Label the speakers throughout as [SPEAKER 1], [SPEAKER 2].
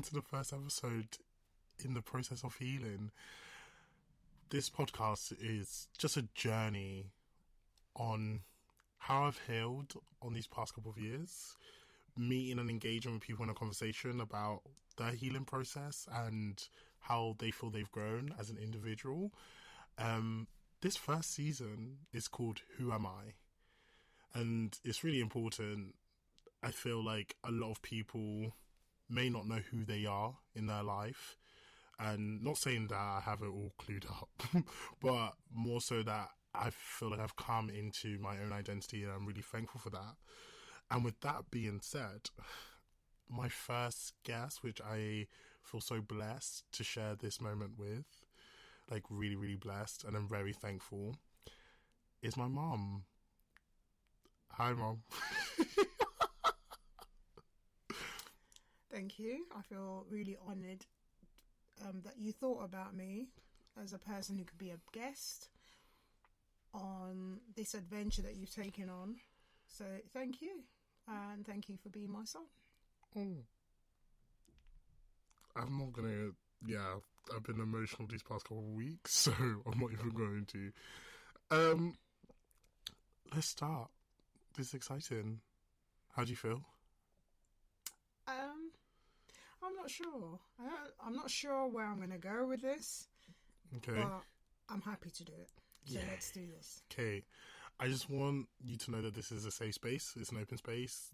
[SPEAKER 1] Welcome to the first episode in the process of healing. This podcast is just a journey on how I've healed on these past couple of years, meeting and engaging with people in a conversation about their healing process and how they feel they've grown as an individual. Um, this first season is called Who Am I? And it's really important. I feel like a lot of people may not know who they are in their life. And not saying that I have it all clued up, but more so that I feel like I've come into my own identity and I'm really thankful for that. And with that being said, my first guest, which I feel so blessed to share this moment with, like really, really blessed, and I'm very thankful, is my mom. Hi, mom.
[SPEAKER 2] Thank you. I feel really honoured um, that you thought about me as a person who could be a guest on this adventure that you've taken on. So thank you, and thank you for being my son.
[SPEAKER 1] Oh. I'm not gonna. Yeah, I've been emotional these past couple of weeks, so I'm not even going to. Um, let's start. This is exciting. How do you feel?
[SPEAKER 2] Um, I'm not sure. I don't, I'm not sure where I'm going to go with this,
[SPEAKER 1] Okay.
[SPEAKER 2] but I'm happy to do it. So
[SPEAKER 1] Yeah.
[SPEAKER 2] let's do this.
[SPEAKER 1] Okay. I just want you to know that this is a safe space. It's an open space.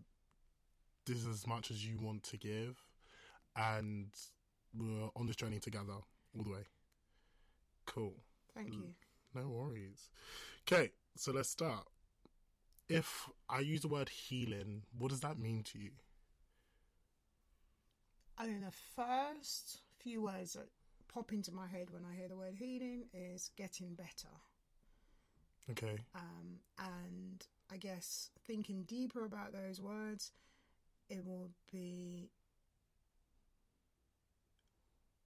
[SPEAKER 1] This is as much as you want to give, and we're on this journey together all the way. Cool.
[SPEAKER 2] Thank you.
[SPEAKER 1] No worries. Okay, so let's start. If I use the word healing, what does that mean to you?
[SPEAKER 2] I think the first few words that pop into my head when I hear the word healing is getting better.
[SPEAKER 1] Okay.
[SPEAKER 2] Um, and I guess thinking deeper about those words, it will be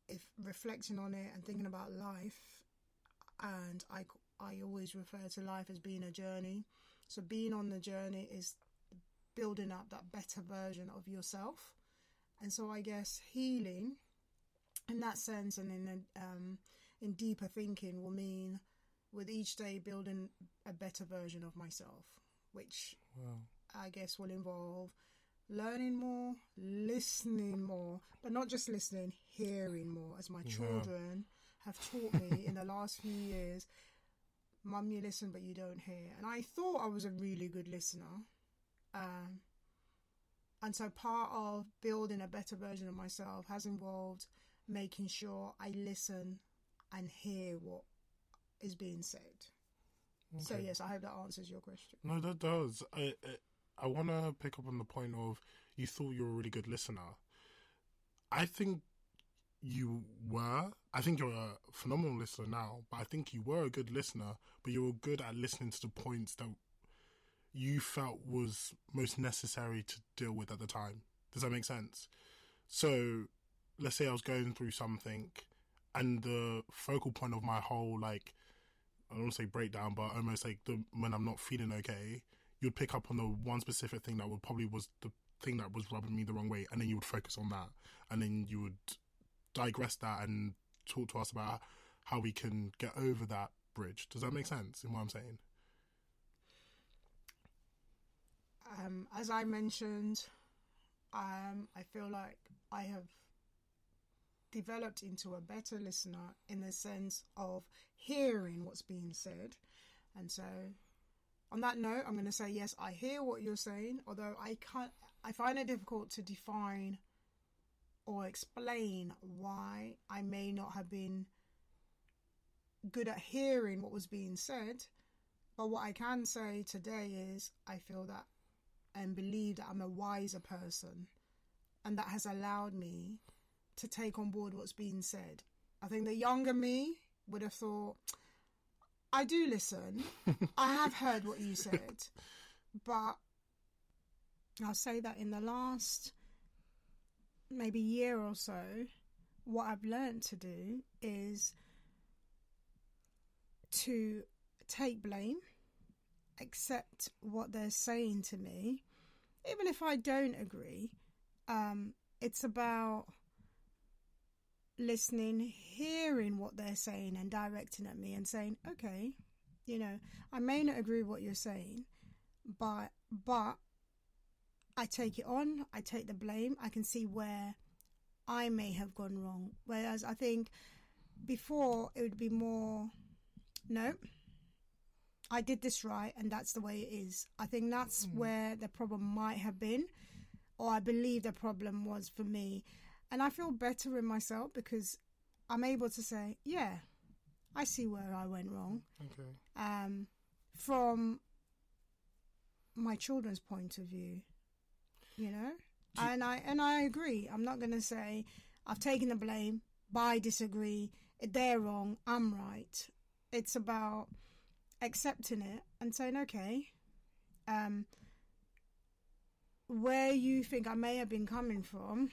[SPEAKER 2] if reflecting on it and thinking about life. And I, I always refer to life as being a journey. So being on the journey is building up that better version of yourself. And so I guess healing, in that sense, and in um, in deeper thinking, will mean with each day building a better version of myself, which
[SPEAKER 1] Wow.
[SPEAKER 2] I guess will involve learning more, listening more, but not just listening, hearing more, as my
[SPEAKER 1] Yeah.
[SPEAKER 2] children have taught me in the last few years. Mum, you listen, but you don't hear. And I thought I was a really good listener. Um, and so part of building a better version of myself has involved making sure I listen and hear what is being said. So, yes, I hope that answers your question.
[SPEAKER 1] No, that does. I I, I want to pick up on the point of you thought you were a really good listener. I think you were. I think you're a phenomenal listener now, but I think you were a good listener, but you were good at listening to the points that you felt was most necessary to deal with at the time. Does that make sense? So, let's say I was going through something, and the focal point of my whole like I don't want to say breakdown, but almost like the when I'm not feeling okay, you'd pick up on the one specific thing that would probably was the thing that was rubbing me the wrong way, and then you would focus on that, and then you would digress that and talk to us about how we can get over that bridge. Does that make sense in what I'm saying?
[SPEAKER 2] Um, as I mentioned, um, I feel like I have developed into a better listener in the sense of hearing what's being said. And so, on that note, I'm going to say yes, I hear what you're saying, although I can't, I find it difficult to define or explain why I may not have been good at hearing what was being said. But what I can say today is I feel that and believe that I'm a wiser person, and that has allowed me to take on board what's being said. I think the younger me would have thought, I do listen, I have heard what you said, but I'll say that in the last maybe year or so, what I've learned to do is to take blame, accept what they're saying to me, even if I don't agree, Um, it's about listening, hearing what they're saying, and directing at me and saying, "Okay, you know, I may not agree with what you're saying, but but I take it on. I take the blame. I can see where I may have gone wrong. Whereas I think before it would be more, no, I did this right, and that's the way it is. I think that's
[SPEAKER 1] Mm.
[SPEAKER 2] where the problem might have been, or I believe the problem was for me. And I feel better in myself because I'm able to say, yeah, I see where I went wrong
[SPEAKER 1] Okay.
[SPEAKER 2] um, from my children's point of view, you know.
[SPEAKER 1] You-
[SPEAKER 2] and I and I agree. I'm not going to say I've taken the blame, but I disagree. They're wrong. I'm right. It's about accepting it and saying, okay, um, where you think I may have been coming from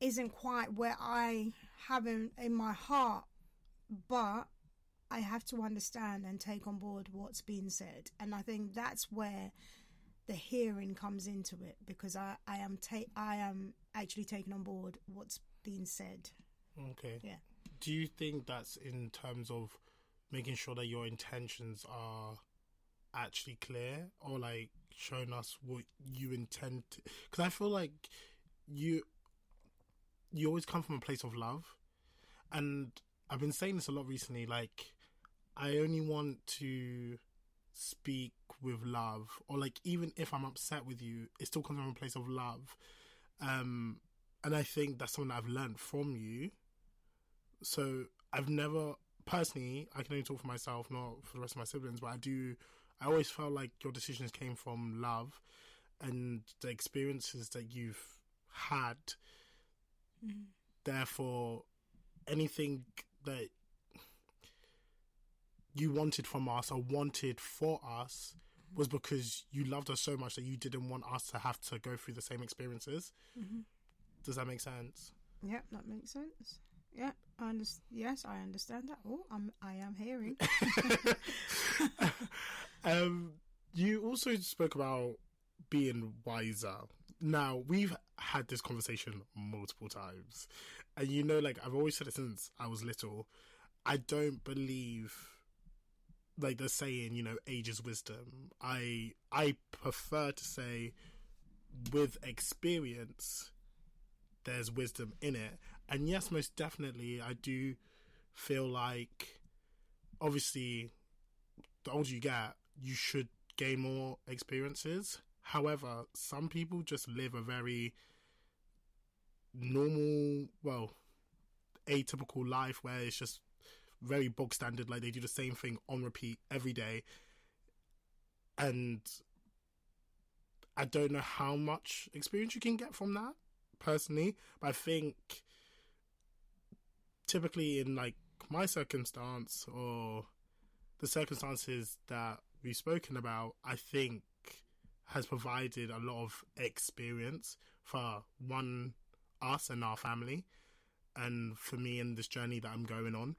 [SPEAKER 2] isn't quite where I have in, in my heart, but I have to understand and take on board what's being said. And I think that's where the hearing comes into it because I, I am ta- I am actually taking on board what's being said.
[SPEAKER 1] Okay.
[SPEAKER 2] Yeah.
[SPEAKER 1] Do you think that's in terms of making sure that your intentions are actually clear or like showing us what you intend because I feel like you you always come from a place of love. And I've been saying this a lot recently like I only want to speak with love or like even if I'm upset with you it still comes from a place of love. Um and I think that's something that I've learned from you. So I've never personally I can only talk for myself, not for the rest of my siblings, but I do I always felt like your decisions came from love and the experiences that you've had. Mm. Therefore anything that you wanted from us or wanted for us mm-hmm. was because you loved us so much that you didn't want us to have to go through the same experiences. Mm-hmm. Does that make sense?
[SPEAKER 2] Yep, that makes sense. Yeah, Yes, I understand that. Oh, I'm I am hearing.
[SPEAKER 1] um, you also spoke about being wiser. Now we've had this conversation multiple times, and you know, like I've always said it since I was little. I don't believe like the saying, you know, age is wisdom. I I prefer to say, with experience, there's wisdom in it, and yes, most definitely, I do feel like, obviously, the older you get, you should gain more experiences. However, some people just live a very normal, well, atypical life where it's just very bog standard, like they do the same thing on repeat every day. And I don't know how much experience you can get from that personally, but I think typically in like my circumstance or the circumstances that we've spoken about, I think has provided a lot of experience for one us and our family and for me in this journey that I'm going on.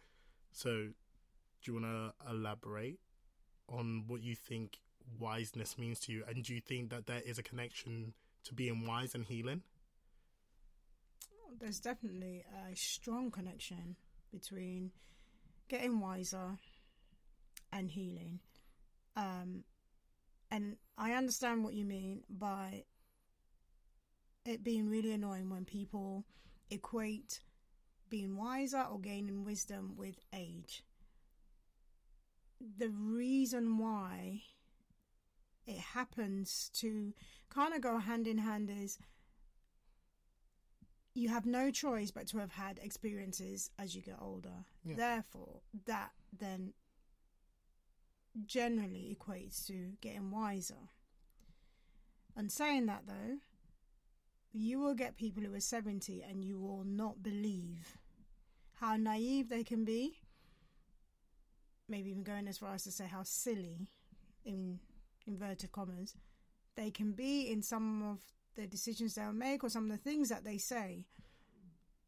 [SPEAKER 1] So do you want to elaborate on what you think wiseness means to you and do you think that there is a connection to being wise and healing?
[SPEAKER 2] There's definitely a strong connection between getting wiser and healing. Um, and I understand what you mean by it being really annoying when people equate being wiser or gaining wisdom with age. The reason why it happens to kind of go hand in hand is you have no choice but to have had experiences as you get older.
[SPEAKER 1] Yeah.
[SPEAKER 2] Therefore, that then generally equates to getting wiser. And saying that though, you will get people who are 70 and you will not believe how naive they can be. Maybe even going as far as to say how silly, in inverted commas, they can be in some of the decisions they'll make or some of the things that they say.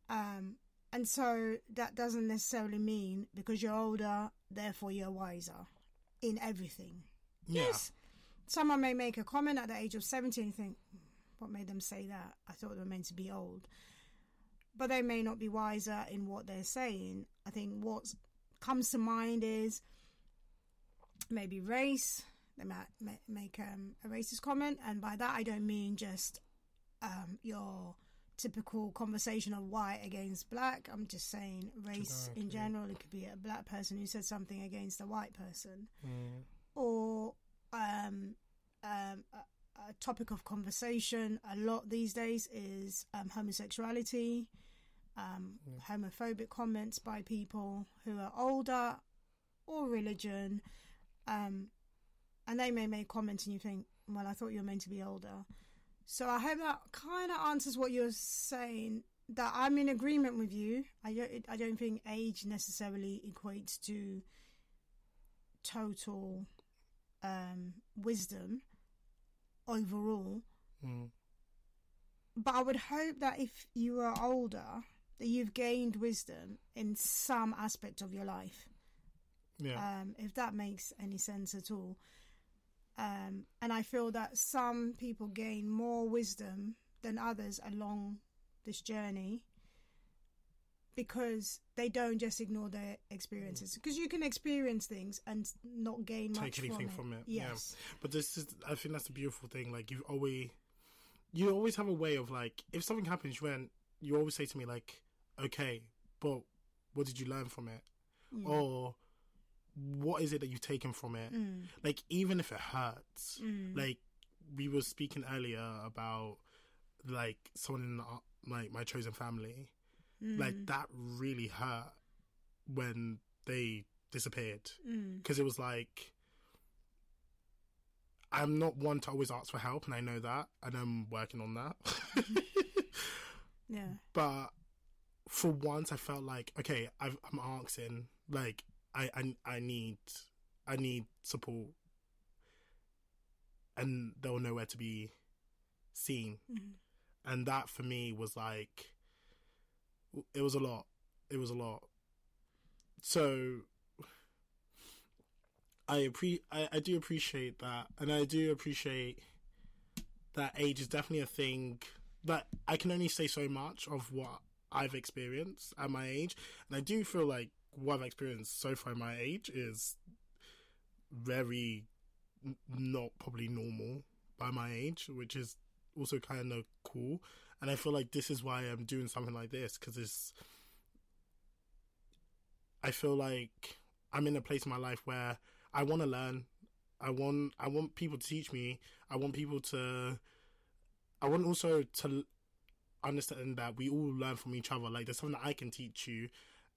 [SPEAKER 2] Um, and so that doesn't necessarily mean because you're older, therefore you're wiser in everything.
[SPEAKER 1] Yeah.
[SPEAKER 2] Yes. Someone may make a comment at the age of 70 and think, What made them say that? I thought they were meant to be old. But they may not be wiser in what they're saying. I think what comes to mind is maybe race. They might make um, a racist comment, and by that I don't mean just um, your typical conversation of white against black. I'm just saying race in general. It could be a black person who said something against a white person,
[SPEAKER 1] Mm.
[SPEAKER 2] or um, um, a, a topic of conversation a lot these days is um, homosexuality, um, homophobic comments by people who are older, or religion, um, and they may make comments and you think, well, I thought you were meant to be older. So I hope that kind of answers what you're saying. That I'm in agreement with you. I don't. I don't think age necessarily equates to total um, wisdom overall.
[SPEAKER 1] Mm.
[SPEAKER 2] But I would hope that if you are older, that you've gained wisdom in some aspect of your life.
[SPEAKER 1] Yeah.
[SPEAKER 2] Um, if that makes any sense at all. Um, and I feel that some people gain more wisdom than others along this journey because they don't just ignore their experiences. Because you can experience things and not gain much
[SPEAKER 1] Take anything
[SPEAKER 2] from
[SPEAKER 1] from
[SPEAKER 2] it.
[SPEAKER 1] it. Yeah.
[SPEAKER 2] Yes.
[SPEAKER 1] But this is, I think that's the beautiful thing. Like you always, you always have a way of like, if something happens, you went, you always say to me like, okay, but what did you learn from it?
[SPEAKER 2] Mm.
[SPEAKER 1] Or what is it that you've taken from it?
[SPEAKER 2] Mm.
[SPEAKER 1] Like even if it hurts,
[SPEAKER 2] Mm.
[SPEAKER 1] like we were speaking earlier about like someone in our, like my chosen family,
[SPEAKER 2] Mm.
[SPEAKER 1] like that really hurt when they disappeared
[SPEAKER 2] Mm.
[SPEAKER 1] because it was like I'm not one to always ask for help, and I know that, and I'm working on that.
[SPEAKER 2] Yeah.
[SPEAKER 1] but for once, I felt like okay, I've, I'm asking, like I, I I need I need support, and they were nowhere to be seen,
[SPEAKER 2] Mm.
[SPEAKER 1] and that for me was like it was a lot. It was a lot. So I appre- I, I do appreciate that, and I do appreciate that age is definitely a thing. that I can only say so much of what I've experienced at my age, and I do feel like what I've experienced so far at my age is very not probably normal by my age, which is also kind of cool. And I feel like this is why I'm doing something like this because it's. I feel like I'm in a place in my life where I want to learn. I want I want people to teach me. I want people to. I want also to understand that we all learn from each other. Like there's something that I can teach you,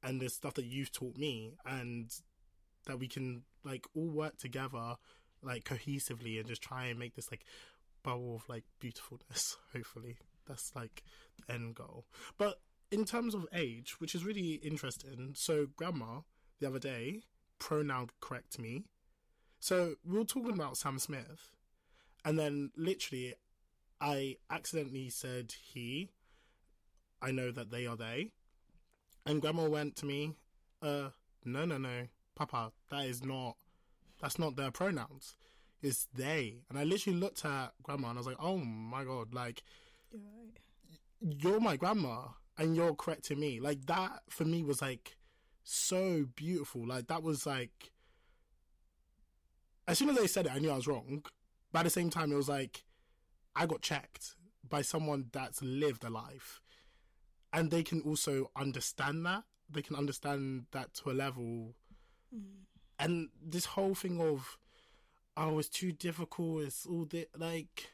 [SPEAKER 1] and there's stuff that you've taught me, and that we can like all work together, like cohesively, and just try and make this like bubble of like beautifulness. Hopefully, that's like the end goal. But in terms of age, which is really interesting. So grandma the other day pronoun correct me. So we were talking about Sam Smith, and then literally, I accidentally said he. I know that they are they, and Grandma went to me, "Uh, no, no, no, Papa, that is not. That's not their pronouns. It's they." And I literally looked at Grandma and I was like, "Oh my god! Like
[SPEAKER 2] You're right.
[SPEAKER 1] you're my grandma and you're correcting me. Like that for me was like so beautiful. Like that was like as soon as they said it, I knew I was wrong. But at the same time, it was like I got checked by someone that's lived a life, and they can also understand that. They can understand that to a level,
[SPEAKER 2] Mm.
[SPEAKER 1] and this whole thing of oh, it's too difficult. It's all the like.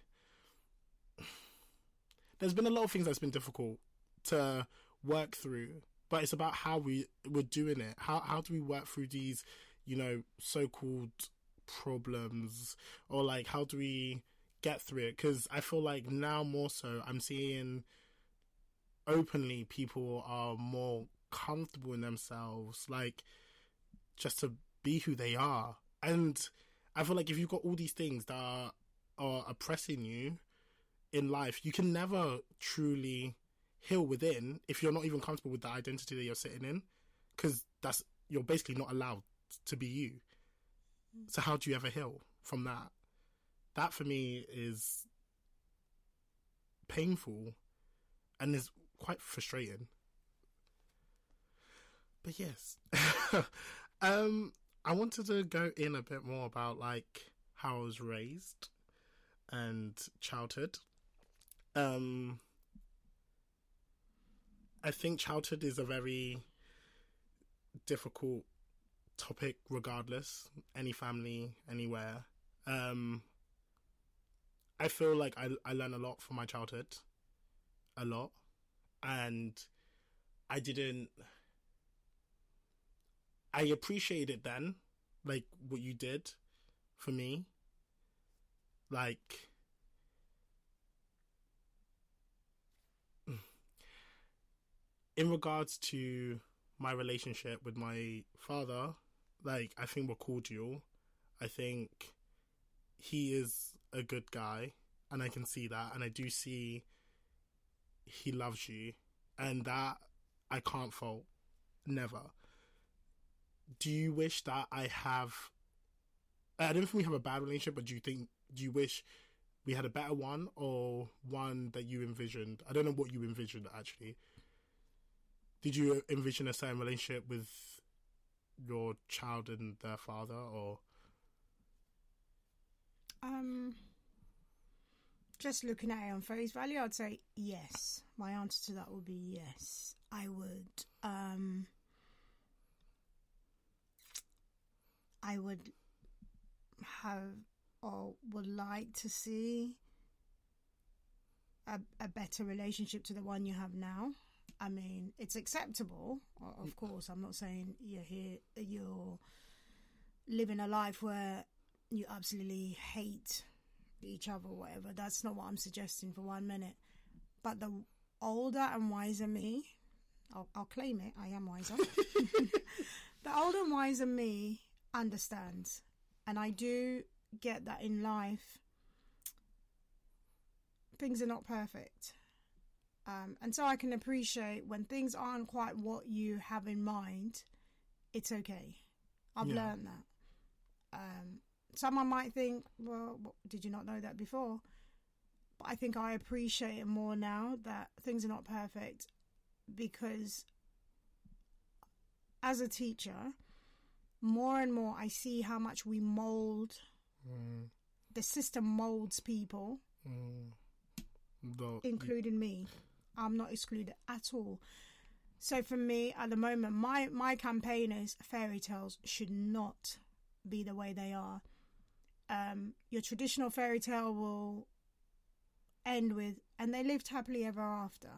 [SPEAKER 1] There's been a lot of things that's been difficult to work through, but it's about how we we're doing it. How how do we work through these, you know, so-called problems, or like how do we get through it? Because I feel like now more so, I'm seeing openly people are more comfortable in themselves, like just to be who they are. And I feel like if you've got all these things that are, are oppressing you in life, you can never truly heal within if you're not even comfortable with the identity that you're sitting in, because that's you're basically not allowed to be you. So how do you ever heal from that? That for me is painful and is quite frustrating. But yes, um, I wanted to go in a bit more about like how I was raised and childhood. Um, I think childhood is a very difficult topic, regardless, any family, anywhere. Um, I feel like I I learn a lot from my childhood, a lot, and I didn't. I appreciate it then, like what you did for me. Like, in regards to my relationship with my father, like I think we're cordial. I think he is a good guy, and I can see that, and I do see he loves you, and that I can't fault. Never. Do you wish that I have? I don't think we have a bad relationship, but do you think? Do you wish we had a better one, or one that you envisioned? I don't know what you envisioned actually. Did you envision a certain relationship with your child and their father, or?
[SPEAKER 2] Um, just looking at it on face value, I'd say yes. My answer to that would be yes. I would. Um, I would have or would like to see a, a better relationship to the one you have now. I mean, it's acceptable, of course. I'm not saying you're here, you're living a life where you absolutely hate each other or whatever. That's not what I'm suggesting for one minute. But the older and wiser me, I'll, I'll claim it, I am wiser. the older and wiser me understands. And I do get that in life, things are not perfect. Um, and so I can appreciate when things aren't quite what you have in mind, it's okay. I've
[SPEAKER 1] Yeah.
[SPEAKER 2] learned that. Um, someone might think, well, did you not know that before? But I think I appreciate it more now that things are not perfect because as a teacher, more and more I see how much we mold,
[SPEAKER 1] Mm,
[SPEAKER 2] the system molds people,
[SPEAKER 1] mm, the,
[SPEAKER 2] including me. I'm not excluded at all. So for me, at the moment, my my campaign is fairy tales should not be the way they are. Um, your traditional fairy tale will end with and they lived happily ever after.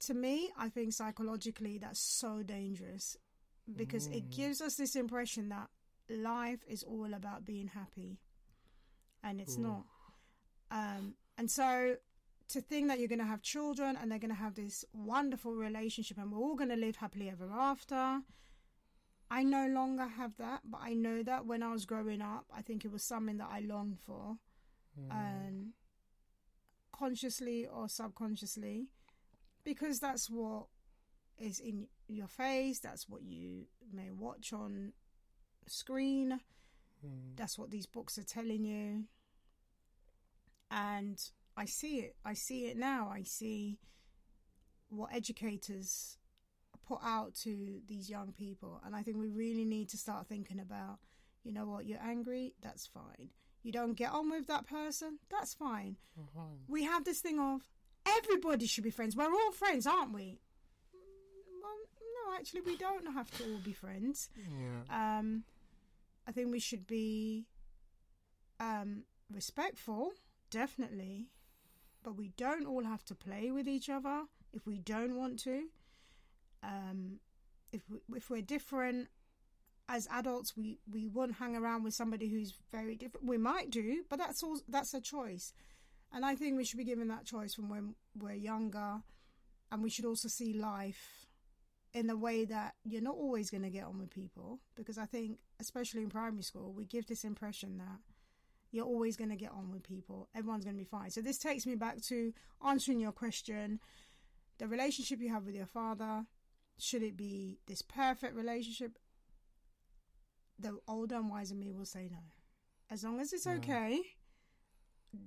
[SPEAKER 2] To me, I think psychologically that's so dangerous because it
[SPEAKER 1] Mm.
[SPEAKER 2] gives us this impression that life is all about being happy, and it's
[SPEAKER 1] Ooh.
[SPEAKER 2] not. Um, and so to think that you're going to have children and they're going to have this wonderful relationship and we're all going to live happily ever after. I no longer have that, but I know that when I was growing up, I think it was something that I longed for,
[SPEAKER 1] mm,
[SPEAKER 2] and consciously or subconsciously, because that's what is in your face, that's what you may watch on screen,
[SPEAKER 1] mm,
[SPEAKER 2] that's what these books are telling you. And I see it. I see it now. I see what educators put out to these young people. And I think we really need to start thinking about, you know what, you're angry, that's fine. You don't get on with that person, that's fine.
[SPEAKER 1] uh-huh.
[SPEAKER 2] We have this thing of everybody should be friends. We're all friends, aren't we? Well, no, actually, we don't have to all be friends.
[SPEAKER 1] Yeah.
[SPEAKER 2] Um, I think we should be um, respectful, definitely, but we don't all have to play with each other if we don't want to. Um, if if we're different as adults, we we won't hang around with somebody who's very different. We might do, but that's all. That's a choice, and I think we should be given that choice from when we're younger, and we should also see life in the way that you're not always going to get on with people because I think, especially in primary school, we give this impression that you're always going to get on with people. Everyone's going to be fine. So this takes me back to answering your question: the relationship you have with your father. Should it be this perfect relationship? The older and wiser me will say no. As long as it's
[SPEAKER 1] Yeah.
[SPEAKER 2] okay,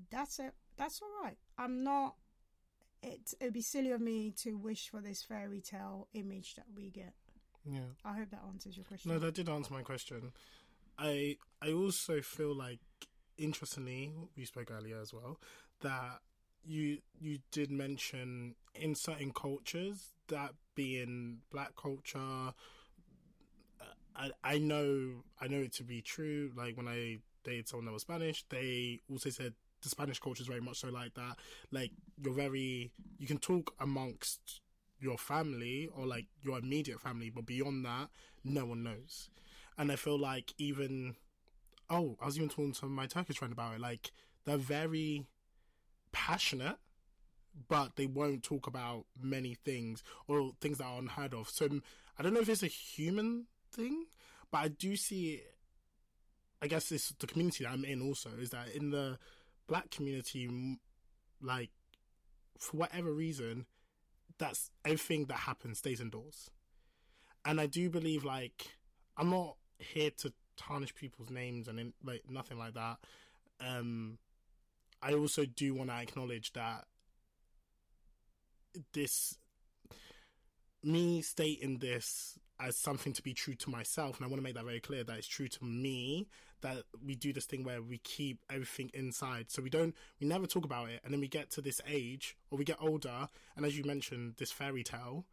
[SPEAKER 2] that's it. That's all right. I'm not it it'd be silly of me to wish for this fairy tale image that we get.
[SPEAKER 1] Yeah.
[SPEAKER 2] I hope that answers your question.
[SPEAKER 1] No, that did answer my question. I I also feel like, interestingly, we spoke earlier as well, that you you did mention in certain cultures that being black culture. I I know I know it to be true. Like when I dated someone that was Spanish, they also said the Spanish culture is very much so like that. Like you're very you can talk amongst your family or like your immediate family, but beyond that, no one knows. And I feel like even oh, I was even talking to my Turkish friend about it. Like they're very passionate, but they won't talk about many things or things that are unheard of. So I don't know if it's a human thing, but I do see it. I guess it's the community that I'm in also is that in the black community, like for whatever reason, that's everything that happens stays indoors. And I do believe like I'm not here to tarnish people's names and in, like nothing like that. Um, I also do want to acknowledge that this me stating this as something to be true to myself, and I want to make that very clear that it's true to me that we do this thing where we keep everything inside, so we don't, we never talk about it, and then we get to this age or we get older, and as you mentioned, this fairy tale,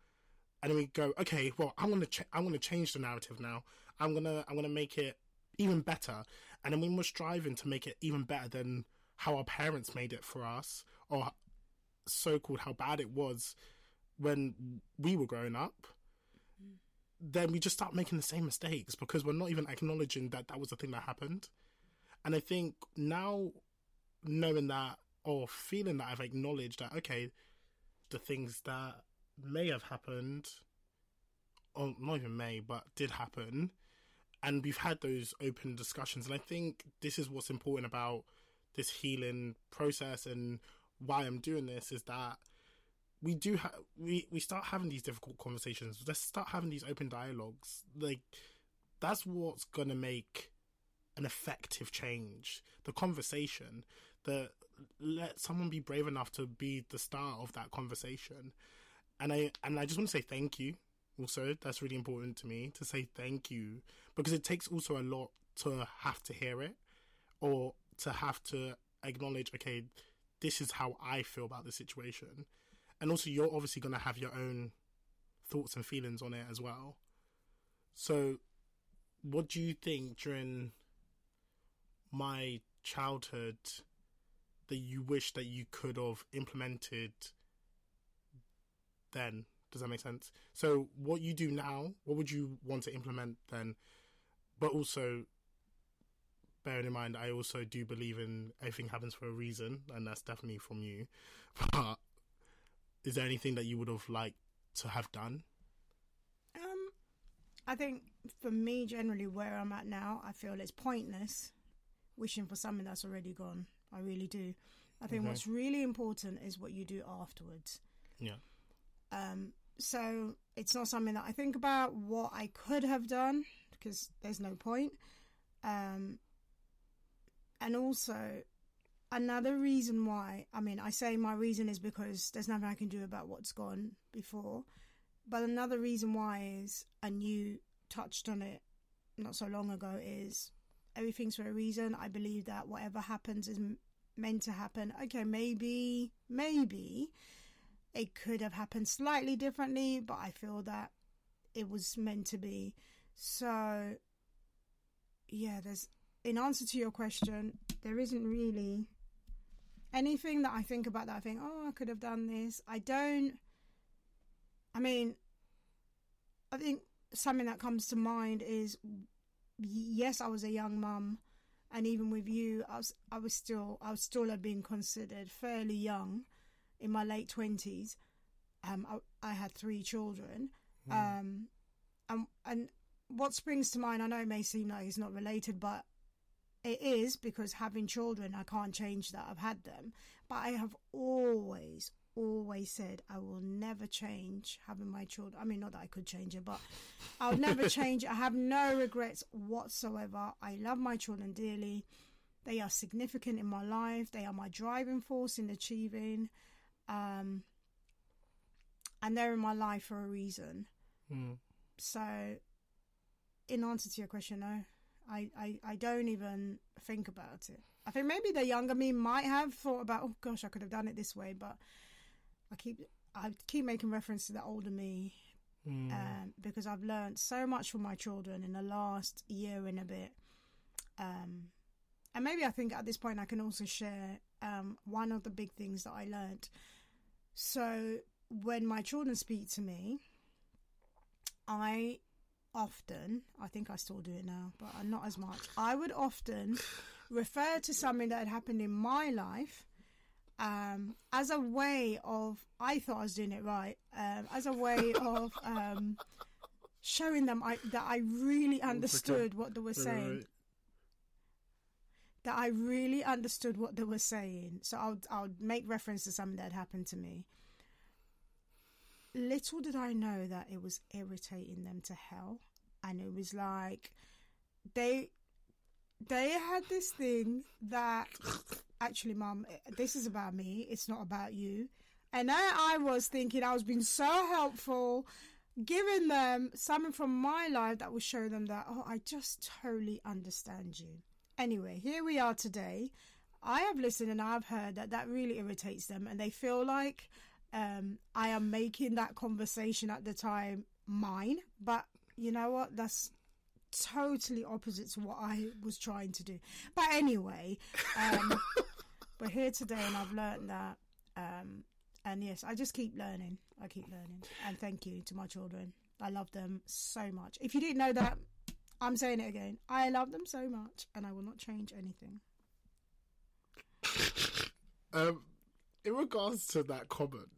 [SPEAKER 1] and then we go, okay, well, I'm gonna, ch- I'm gonna change the narrative now. I'm gonna, I'm gonna make it even better, and then we must striving to make it even better than how our parents made it for us, or so called how bad it was when we were growing up, then we just start making the same mistakes because we're not even acknowledging that that was the thing that happened. And I think now, knowing that or feeling that I've acknowledged that, okay, the things that may have happened, or not even may, but did happen, and we've had those open discussions. And I think this is what's important about this healing process and why I'm doing this is that we do have we we start having these difficult conversations. Let's start having these open dialogues. Like that's what's gonna make an effective change. The conversation. that let someone be brave enough to be the start of that conversation. And I and I just want to say thank you. Also, that's really important to me to say thank you because it takes also a lot to have to hear it or to have to acknowledge. Okay, this is how I feel about the situation and also you're obviously going to have your own thoughts and feelings on it as well. So, what do you think during my childhood that you wish that you could have implemented then? Does that make sense? So, what you do now, what would you want to implement then? But also, bearing in mind, I also do believe in everything happens for a reason, and that's definitely from you. But is there anything that you would have liked to have done?
[SPEAKER 2] Um, I think for me, generally, where I'm at now, I feel it's pointless wishing for something that's already gone. I really do. I think what's really important is what you do afterwards.
[SPEAKER 1] Yeah.
[SPEAKER 2] Um, so it's not something that I think about what I could have done because there's no point. Um, and also, another reason why I mean, I say my reason is because there's nothing I can do about what's gone before. But another reason why is, and you touched on it not so long ago, is everything's for a reason. I believe that whatever happens is meant to happen. Okay, maybe, maybe it could have happened slightly differently, but I feel that it was meant to be. So, yeah, there's, in answer to your question, there isn't really anything that I think about that I think, oh, I could have done this. I don't. I mean, I think something that comes to mind is yes, I was a young mum, and even with you, I was I was still I was still have been considered fairly young, in my late twenties. Um, I, I had three children, um, and and what springs to mind, I know it may seem like it's not related, but it is because having children, I can't change that. I've had them, but I have always, always said I will never change having my children. I mean, not that I could change it, but I'll never change. it. I have no regrets whatsoever. I love my children dearly. They are significant in my life. They are my driving force in achieving. Um, and they're in my life for a reason.
[SPEAKER 1] Mm.
[SPEAKER 2] So, in answer to your question, no, I, I, I don't even think about it. I think maybe the younger me might have thought about, oh gosh, I could have done it this way, but I keep I keep making reference to the older me
[SPEAKER 1] Mm.
[SPEAKER 2] um, because I've learned so much from my children in the last year and a bit. Um, and maybe I think at this point I can also share um, one of the big things that I learned. So when my children speak to me, I often, I think I still do it now, but not as much. I would often refer to something that had happened in my life um, as a way of, I thought I was doing it right, um, as a way of um, showing them I, that I really understood what they were saying. That I really understood what they were saying. So I'll, I'll make reference to something that had happened to me. Little did I know that it was irritating them to hell. And it was like, they they had this thing that actually mum this is about me it's not about you. And there i was thinking i was being so helpful giving them something from my life that will show them that oh i just totally understand you. Anyway here we are today. I have listened and i've heard that that really irritates them and they feel like um, i am making that conversation at the time mine but you know what that's totally opposite to what I was trying to do. But anyway, um, we're here today and I've learned that. Um, and yes, I just keep learning. I keep learning. And thank you to my children. I love them so much. If you didn't know that, I'm saying it again. I love them so much and I will not change anything.
[SPEAKER 1] Um, in regards to that comment,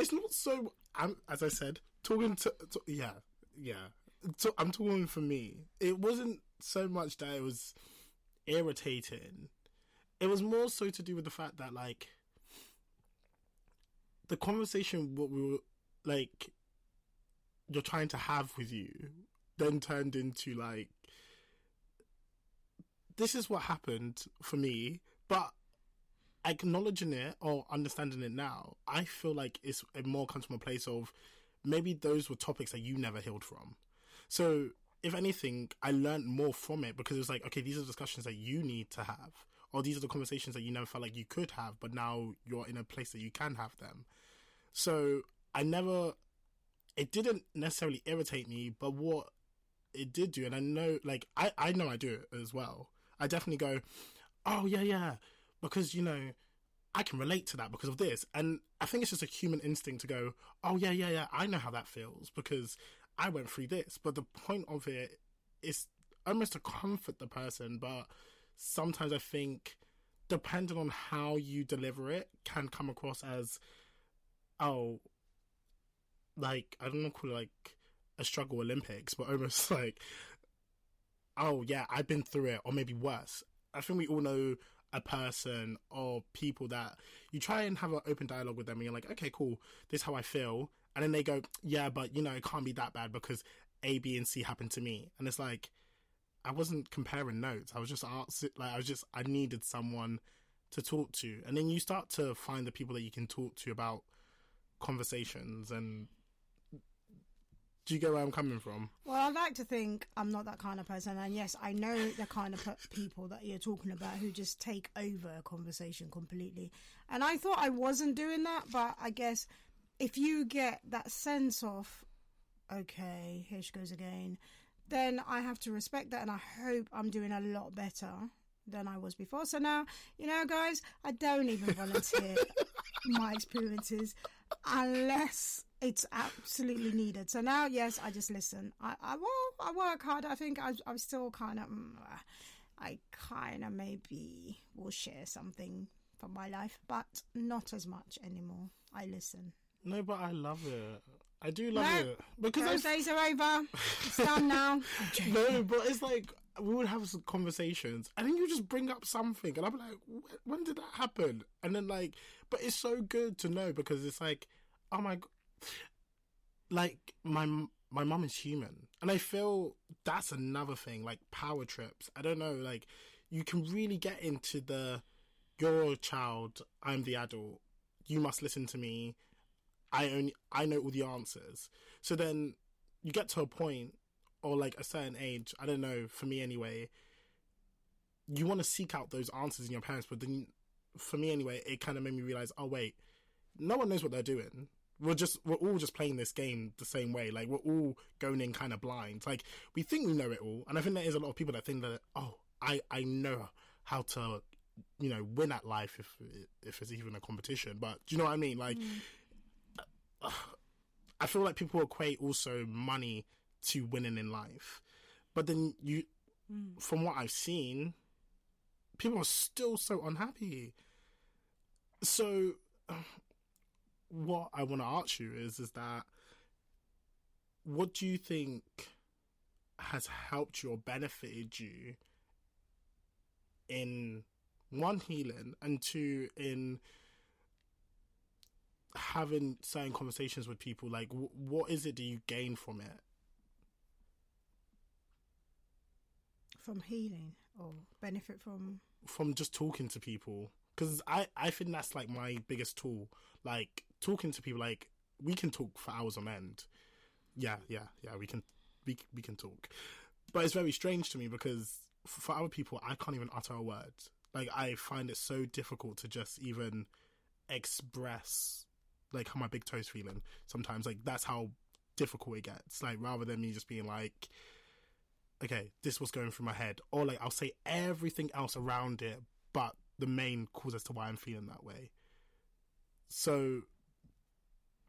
[SPEAKER 1] it's not so. I'm, as I said, talking to, to yeah, yeah. So I'm talking for me. It wasn't so much that it was irritating. It was more so to do with the fact that like the conversation what we were like you're trying to have with you then turned into like this is what happened for me, but acknowledging it or understanding it now, I feel like it's it more comes from a place of maybe those were topics that you never healed from. So if anything, I learned more from it because it was like, okay, these are discussions that you need to have, or these are the conversations that you never felt like you could have, but now you're in a place that you can have them. So I never, it didn't necessarily irritate me, but what it did do, and I know, like, I, I know I do it as well. I definitely go, oh, yeah, yeah, because, you know, I can relate to that because of this. And I think it's just a human instinct to go, oh, yeah, yeah, yeah, I know how that feels because I went through this. But the point of it is almost to comfort the person, but sometimes I think, depending on how you deliver it, can come across as, oh, like, I don't know, call it like a struggle Olympics, but almost like, oh, yeah, I've been through it, or maybe worse. I think we all know a person or people that you try and have an open dialogue with them and you're like, okay, cool, this is how I feel. And then they go, yeah, but you know, it can't be that bad because A, B, and C happened to me. And it's like, I wasn't comparing notes. I was just asked, like, I was just, I needed someone to talk to. And then you start to find the people that you can talk to about conversations and do you get where I'm coming from?
[SPEAKER 2] Well, I like to think I'm not that kind of person, and yes, I know the kind of pe- people that you're talking about who just take over a conversation completely. And I thought I wasn't doing that, but I guess if you get that sense of, okay, here she goes again, then I have to respect that, and I hope I'm doing a lot better than I was before. So now, you know, guys, I don't even volunteer my experiences unless it's absolutely needed. So now, yes, I just listen. I, I well, I work hard. I think I, I'm still kind of, mm, I kind of maybe will share something from my life, but not as much anymore. I listen.
[SPEAKER 1] No, but I love it. I do love
[SPEAKER 2] No,
[SPEAKER 1] it because
[SPEAKER 2] Those days are over. It's done now.
[SPEAKER 1] No, but it's like we would have some conversations, and then you just bring up something, and I'm like, when did that happen? And then like, but it's so good to know because it's like, oh my, like my my mum is human, and I feel that's another thing. Like power trips, I don't know, like you can really get into the you're a child, I'm the adult, you must listen to me. I only I know all the answers. So then you get to a point or like a certain age, I don't know, for me anyway, you want to seek out those answers in your parents, but then for me anyway, it kind of made me realize, oh wait, no one knows what they're doing. We're just we're all just playing this game the same way. Like we're all going in kind of blind. Like we think we know it all, and I think there is a lot of people that think that oh, I I know how to you know win at life if if it's even a competition. But do you know what I mean? Like mm. I feel like people equate also money to winning in life, but then you, hmm. from what I've seen, people are still so unhappy. So, what I want to ask you is, is that what do you think has helped you or benefited you in one healing and two in having certain conversations with people? Like w- what is it do you gain from it
[SPEAKER 2] From healing or benefit from.
[SPEAKER 1] from just talking to people. Because I, I think that's like my biggest tool. Like talking to people like we can talk for hours on end. Yeah yeah yeah we can we, we can talk. But it's very strange to me because for other people i can't even utter a word. Like i find it so difficult to just even express like how my big toe's feeling sometimes. Like that's how difficult it gets. Like rather than me just being like okay this was going through my head. Or like i'll say everything else around it but the main cause as to why i'm feeling that way. So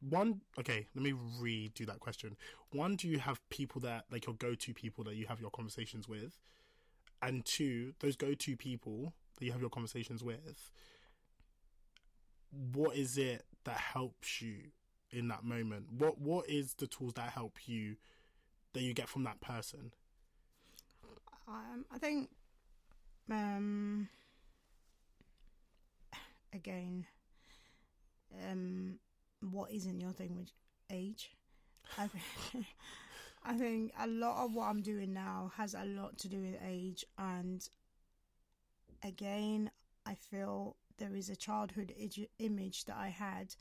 [SPEAKER 1] one okay let me redo that question. One do you have people that like your go-to people that you have your conversations with? And two those go-to people that you have your conversations with what is it that helps you in that moment? What what is the tools that help you that you get from that person
[SPEAKER 2] Um, I think. Um, again, um, what isn't your thing with age? I think, I think a lot of what I'm doing now has a lot to do with age, and again, I feel there is a childhood image that I had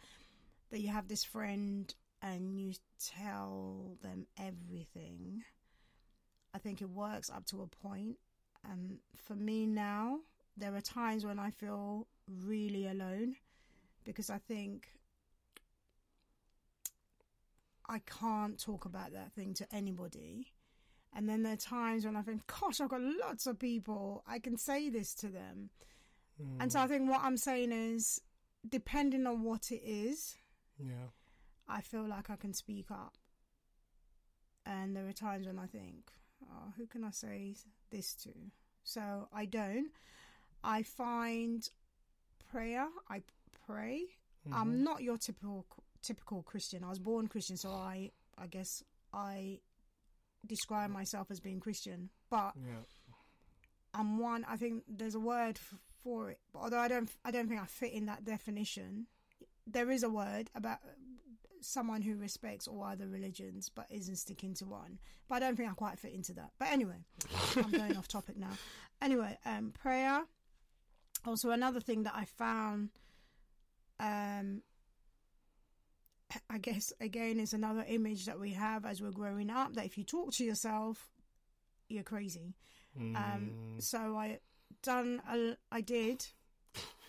[SPEAKER 2] that you have this friend and you tell them everything. I think it works up to a point. And for me now, there are times when I feel really alone because I think I can't talk about that thing to anybody. And then there are times when I think, gosh, I've got lots of people. I can say this to them. And so I mm. think what I'm saying is, depending on what it is,
[SPEAKER 1] yeah
[SPEAKER 2] I feel like I can speak up. And there are times when I think, oh, who can I say this to? So I don't. I find prayer, I pray. I'm mm-hmm. not your typical typical Christian. I was born Christian, so I I guess I describe myself as being Christian. But
[SPEAKER 1] yeah
[SPEAKER 2] I'm one. I think there's a word f- for it, but although I don't, I don't think I fit in that definition. There is a word about someone who respects all other religions but isn't sticking to one. But I don't think I quite fit into that. But anyway, I'm going off topic now. Anyway, um, prayer. Also, another thing that I found, um, I guess again is another image that we have as we're growing up that if you talk to yourself, you're crazy. Um,
[SPEAKER 1] Mm.
[SPEAKER 2] so I done a, I did,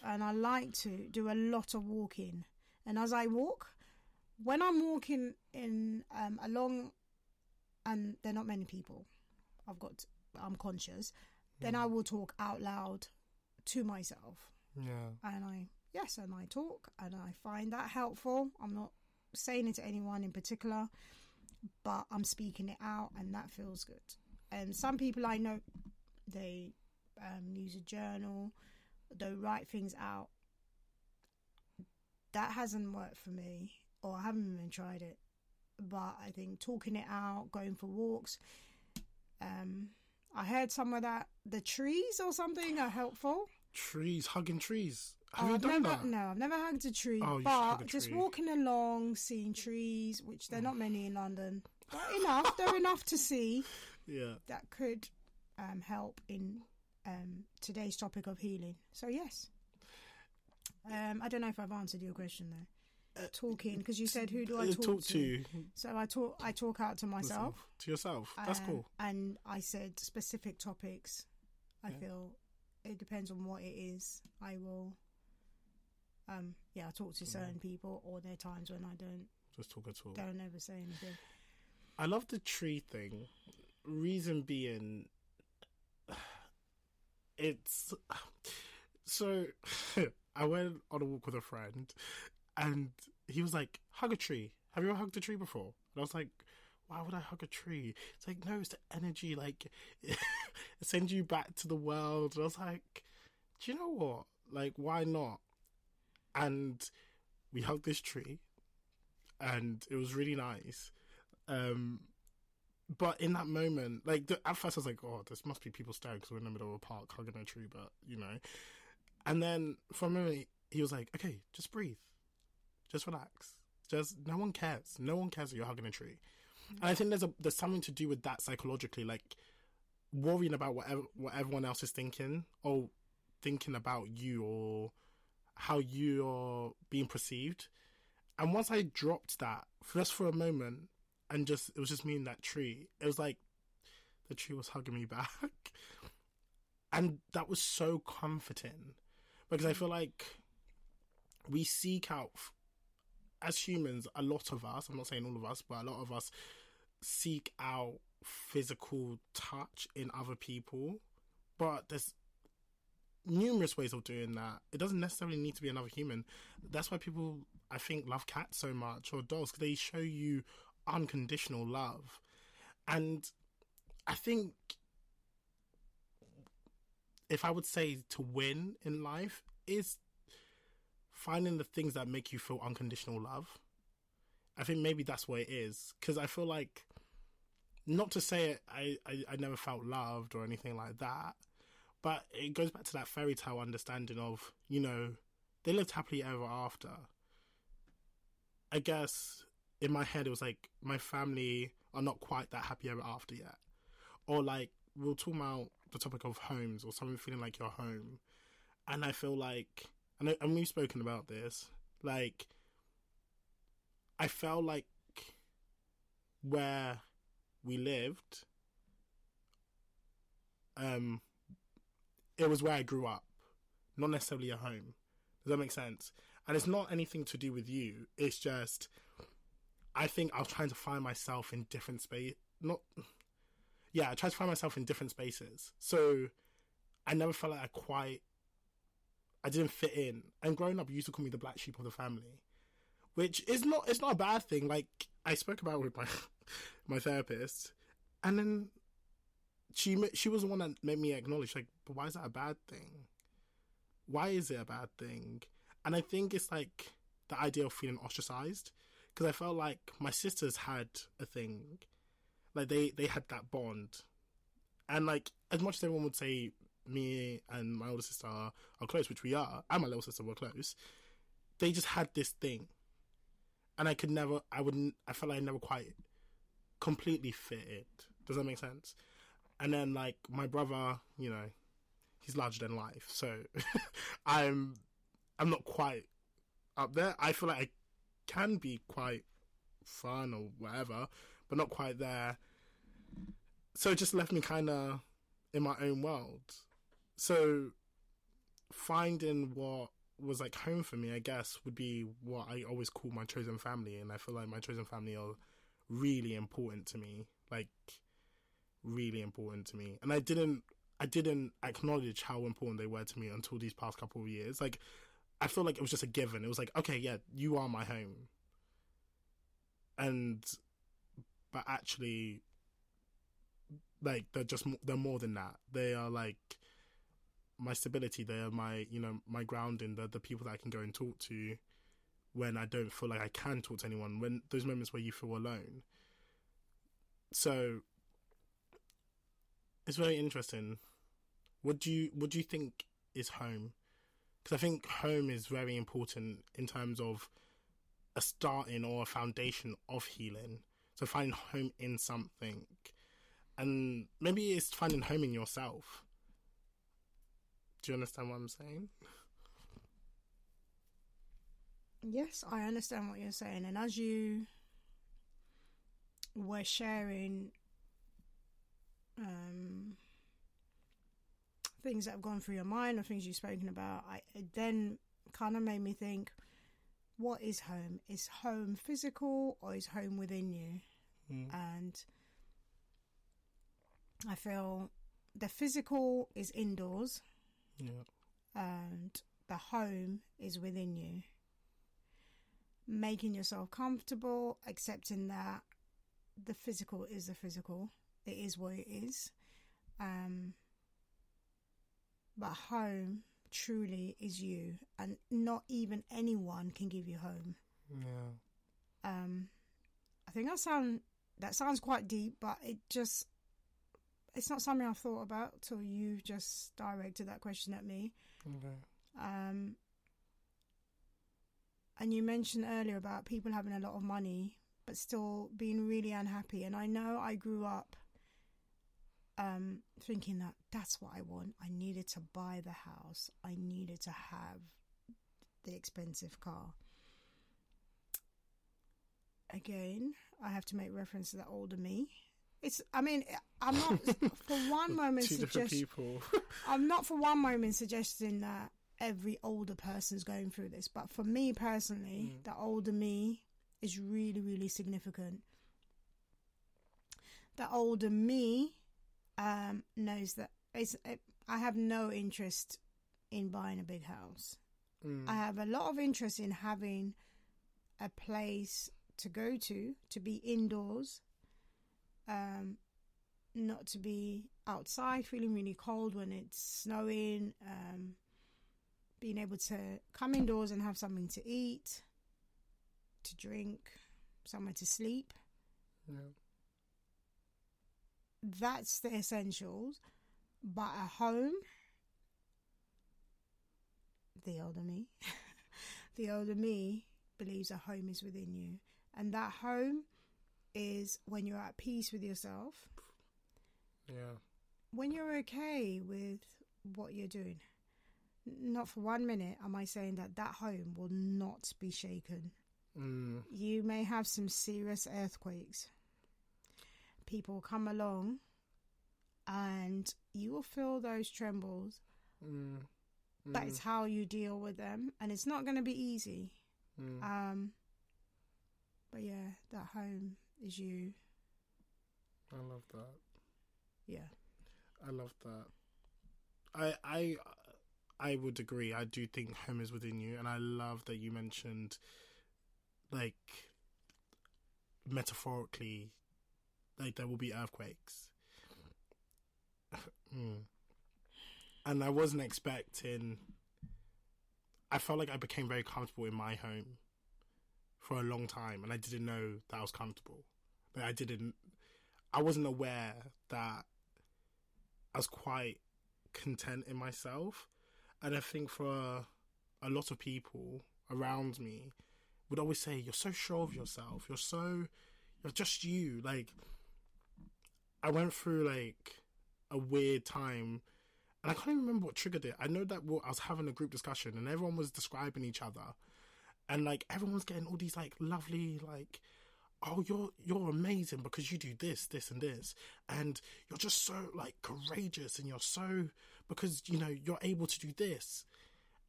[SPEAKER 2] and I like to do a lot of walking. And as I walk, when I'm walking in um, along, and there are not many people, I've got I'm conscious. Then I will talk out loud to myself,
[SPEAKER 1] yeah
[SPEAKER 2] and I yes, and I talk, and I find that helpful. I'm not saying it to anyone in particular, but I'm speaking it out, and that feels good. And some people I know, they um, use a journal, they write things out. That hasn't worked for me, or I haven't even tried it. But I think talking it out, going for walks. Um, I heard somewhere that the trees or something are helpful.
[SPEAKER 1] trees hugging trees have
[SPEAKER 2] Oh,
[SPEAKER 1] you done
[SPEAKER 2] never,
[SPEAKER 1] that
[SPEAKER 2] No, I've never hugged a tree.
[SPEAKER 1] Oh,
[SPEAKER 2] but
[SPEAKER 1] a
[SPEAKER 2] just
[SPEAKER 1] tree.
[SPEAKER 2] walking along, seeing trees, which there are not many in London, but enough. they're enough to see
[SPEAKER 1] yeah
[SPEAKER 2] that could um, help in um, today's topic of healing. So yes, um, I don't know if I've answered your question though. Talking because you said who do I
[SPEAKER 1] Uh,
[SPEAKER 2] talk,
[SPEAKER 1] talk
[SPEAKER 2] to?
[SPEAKER 1] to
[SPEAKER 2] So I talk I talk out to myself.
[SPEAKER 1] to yourself. That's
[SPEAKER 2] Um,
[SPEAKER 1] cool.
[SPEAKER 2] And I said specific topics. I
[SPEAKER 1] Yeah.
[SPEAKER 2] feel it depends on what it is. I will, um, yeah, I talk to certain people, or there are times when I don't
[SPEAKER 1] Just talk at all.
[SPEAKER 2] don't ever say anything.
[SPEAKER 1] I love the tree thing. Reason being, it's so. I went on a walk with a friend, and he was like, "Hug a tree. Have you ever hugged a tree before?" And I was like, "Why would I hug a tree?" It's like, no, it's the energy. Like, it sends you back to the world. And I was like, "Do you know what? Like, why not?" And we hugged this tree, and it was really nice. Um, but in that moment, like the, at first I was like, "Oh, this must be people staring because we're in the middle of a park hugging a tree." But you know, and then for a moment he was like, "Okay, just breathe, just relax, just no one cares, no one cares that you're hugging a tree." And I think there's a there's something to do with that psychologically, like worrying about whatever what everyone else is thinking or thinking about you or how you're being perceived. And once I dropped that, just for a moment, and just it was just me and that tree. It was like the tree was hugging me back, and that was so comforting because I feel like we seek out as humans. A lot of us, I'm not saying all of us, but a lot of us seek out physical touch in other people. But there's numerous ways of doing that. It doesn't necessarily need to be another human. That's why people, I think, love cats so much or dogs because they show you unconditional love. And I think if I would say to win in life is finding the things that make you feel unconditional love. I think maybe that's what it is because I feel like not to say I, I I never felt loved or anything like that, but it goes back to that fairy tale understanding of you know they lived happily ever after. I guess in my head it was like my family are not quite that happy ever after yet, or like we'll talk about the topic of homes or something feeling like your home, and I feel like and I- and we've spoken about this like I felt like where we lived um it was where I grew up not necessarily a home. Does that make sense? And it's not anything to do with you. It's just I think I was trying to find myself in different space not yeah I tried to find myself in different spaces. So I never felt like I quite I didn't fit in. And growing up you used to call me the black sheep of the family which is not it's not a bad thing. Like I spoke about with my my therapist. And then she she was the one that made me acknowledge like but why is that a bad thing? Why is it a bad thing? And i think it's like the idea of feeling ostracized. Because i felt like my sisters had a thing. Like they they had that bond. And like as much as everyone would say me and my older sister are, are close which we are and my little sister were close they just had this thing and i could never i wouldn't i felt like i never quite completely fit it. Does that make sense? And then like my brother, you know, he's larger than life, so I'm I'm not quite up there. I feel like I can be quite fun or whatever, but not quite there. So it just left me kind of in my own world. So finding what was like home for me, I guess, would be what I always call my chosen family, and I feel like my chosen family are really important to me like really important to me. And i didn't i didn't acknowledge how important they were to me until these past couple of years. Like i feel like it was just a given. It was like okay yeah you are my home. And but actually like they're just they're more than that. They are like my stability they are my you know my grounding they're the people that i can go and talk to when I don't feel like I can talk to anyone, when those moments where you feel alone. So it's very interesting. What do you what do you think is home? Because I think home is very important in terms of a starting or a foundation of healing. So finding home in something, and maybe it's finding home in yourself. Do you understand what I'm saying?
[SPEAKER 2] Yes, I understand what you're saying. And as you were sharing um, things that have gone through your mind or things you've spoken about, I, it then kind of made me think what is home? Is home physical or is home within you?
[SPEAKER 1] Mm.
[SPEAKER 2] And I feel the physical is indoors
[SPEAKER 1] Yeah.
[SPEAKER 2] and the home is within you. Making yourself comfortable, accepting that the physical is the physical, it is what it is. Um, but home truly is you, and not even anyone can give you home.
[SPEAKER 1] Yeah.
[SPEAKER 2] Um, I think that sound that sounds quite deep, but it just it's not something I've thought about till you just directed that question at me.
[SPEAKER 1] Okay.
[SPEAKER 2] Um, and you mentioned earlier about people having a lot of money but still being really unhappy. And I know I grew up um, thinking that that's what I want. I needed to buy the house, I needed to have the expensive car. Again, I have to make reference to that older me. It's, I mean, I'm not for one moment
[SPEAKER 1] people.
[SPEAKER 2] I'm not for one moment suggesting that every older person's going through this, but for me personally,
[SPEAKER 1] Mm.
[SPEAKER 2] the older me is really, really significant. The older me um, knows that it's, it, I have no interest in buying a big house.
[SPEAKER 1] Mm.
[SPEAKER 2] I have a lot of interest in having a place to go to, to be indoors, um, not to be outside feeling really cold when it's snowing, um, being able to come indoors and have something to eat, to drink, somewhere to sleep.
[SPEAKER 1] yeah.
[SPEAKER 2] That's the essentials. But a home, the older me, the older me believes a home is within you. And that home is when you're at peace with yourself,
[SPEAKER 1] Yeah.
[SPEAKER 2] when you're okay with what you're doing. Not for one minute am I saying that that home will not be shaken.
[SPEAKER 1] Mm.
[SPEAKER 2] You may have some serious earthquakes. People come along and you will feel those trembles,
[SPEAKER 1] Mm.
[SPEAKER 2] but it's how you deal with them, and it's not going to be easy.
[SPEAKER 1] Mm.
[SPEAKER 2] Um, but yeah, that home is you.
[SPEAKER 1] I love that.
[SPEAKER 2] Yeah.
[SPEAKER 1] I love that. I I I would agree. I do think home is within you, and I love that you mentioned, like, metaphorically, like there will be earthquakes. mm. And I wasn't expecting. I felt like I became very comfortable in my home for a long time, and I didn't know that I was comfortable. Like I didn't. I wasn't aware that I was quite content in myself. And I think for a, a lot of people around me would always say, You're so sure of yourself. You're so, you're just you. Like, I went through like a weird time and I can't even remember what triggered it. I know that I was having a group discussion and everyone was describing each other. And like, everyone's getting all these like lovely, like, oh you're you're amazing because you do this this and this. And you're just so like courageous and you're so because you know you're able to do this.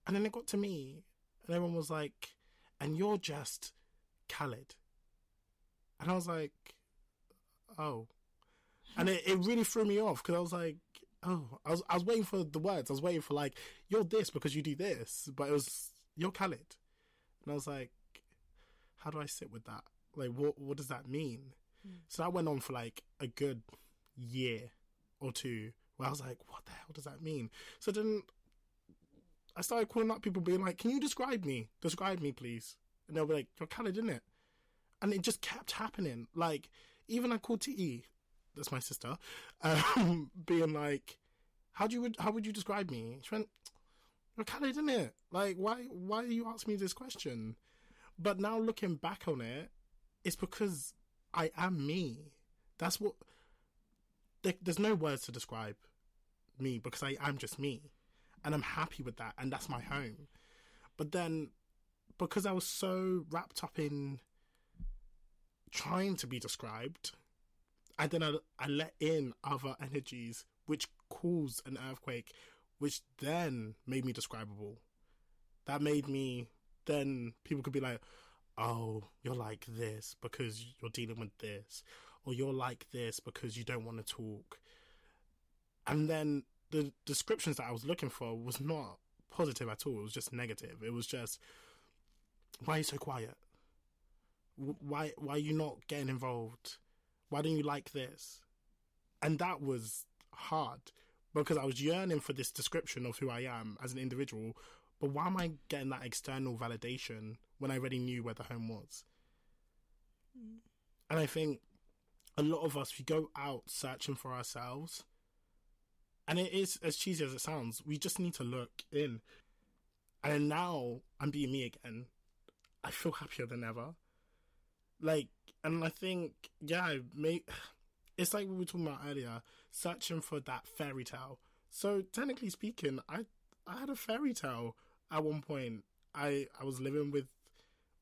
[SPEAKER 1] And then it got to me and everyone was like and you're just Khaled. And I was like oh. And it, it really threw me off because I was like oh. I was I was waiting for the words. I was waiting for like you're this because you do this. But it was you're Khaled. And I was like how do I sit with that like what what does that mean?
[SPEAKER 2] Mm.
[SPEAKER 1] so that went on for like a good year or two where i was like what the hell does that mean? So then i started calling up people being like can you describe me? Describe me please. And they'll be like you're Khaled, isn't it? And it just kept happening. Like even i called te that's my sister um being like how do you how would you describe me? She went you're Khaled, isn't it? Like why why are you asking me this question? But now looking back on it it's because I am me. That's what. There, there's no words to describe me because I am just me, and I'm happy with that, and that's my home. But then, because I was so wrapped up in trying to be described, and then I, I let in other energies which caused an earthquake, which then made me describable. That made me then people could be like, "Oh, you're like this because you're dealing with this," or "You're like this because you don't want to talk." And then the descriptions that I was looking for was not positive at all. It was just negative. It was just, "Why are you so quiet? Why why are you not getting involved? Why don't you like this?" And that was hard because I was yearning for this description of who I am as an individual, but why am I getting that external validation when I already knew where the home was? Mm. And I think a lot of us, we go out searching for ourselves. And it is as cheesy as it sounds, we just need to look in. And now I'm being me again. I feel happier than ever. Like, and I think, yeah, may, it's like we were talking about earlier, searching for that fairy tale. So technically speaking, I I had a fairy tale at one point. I I was living with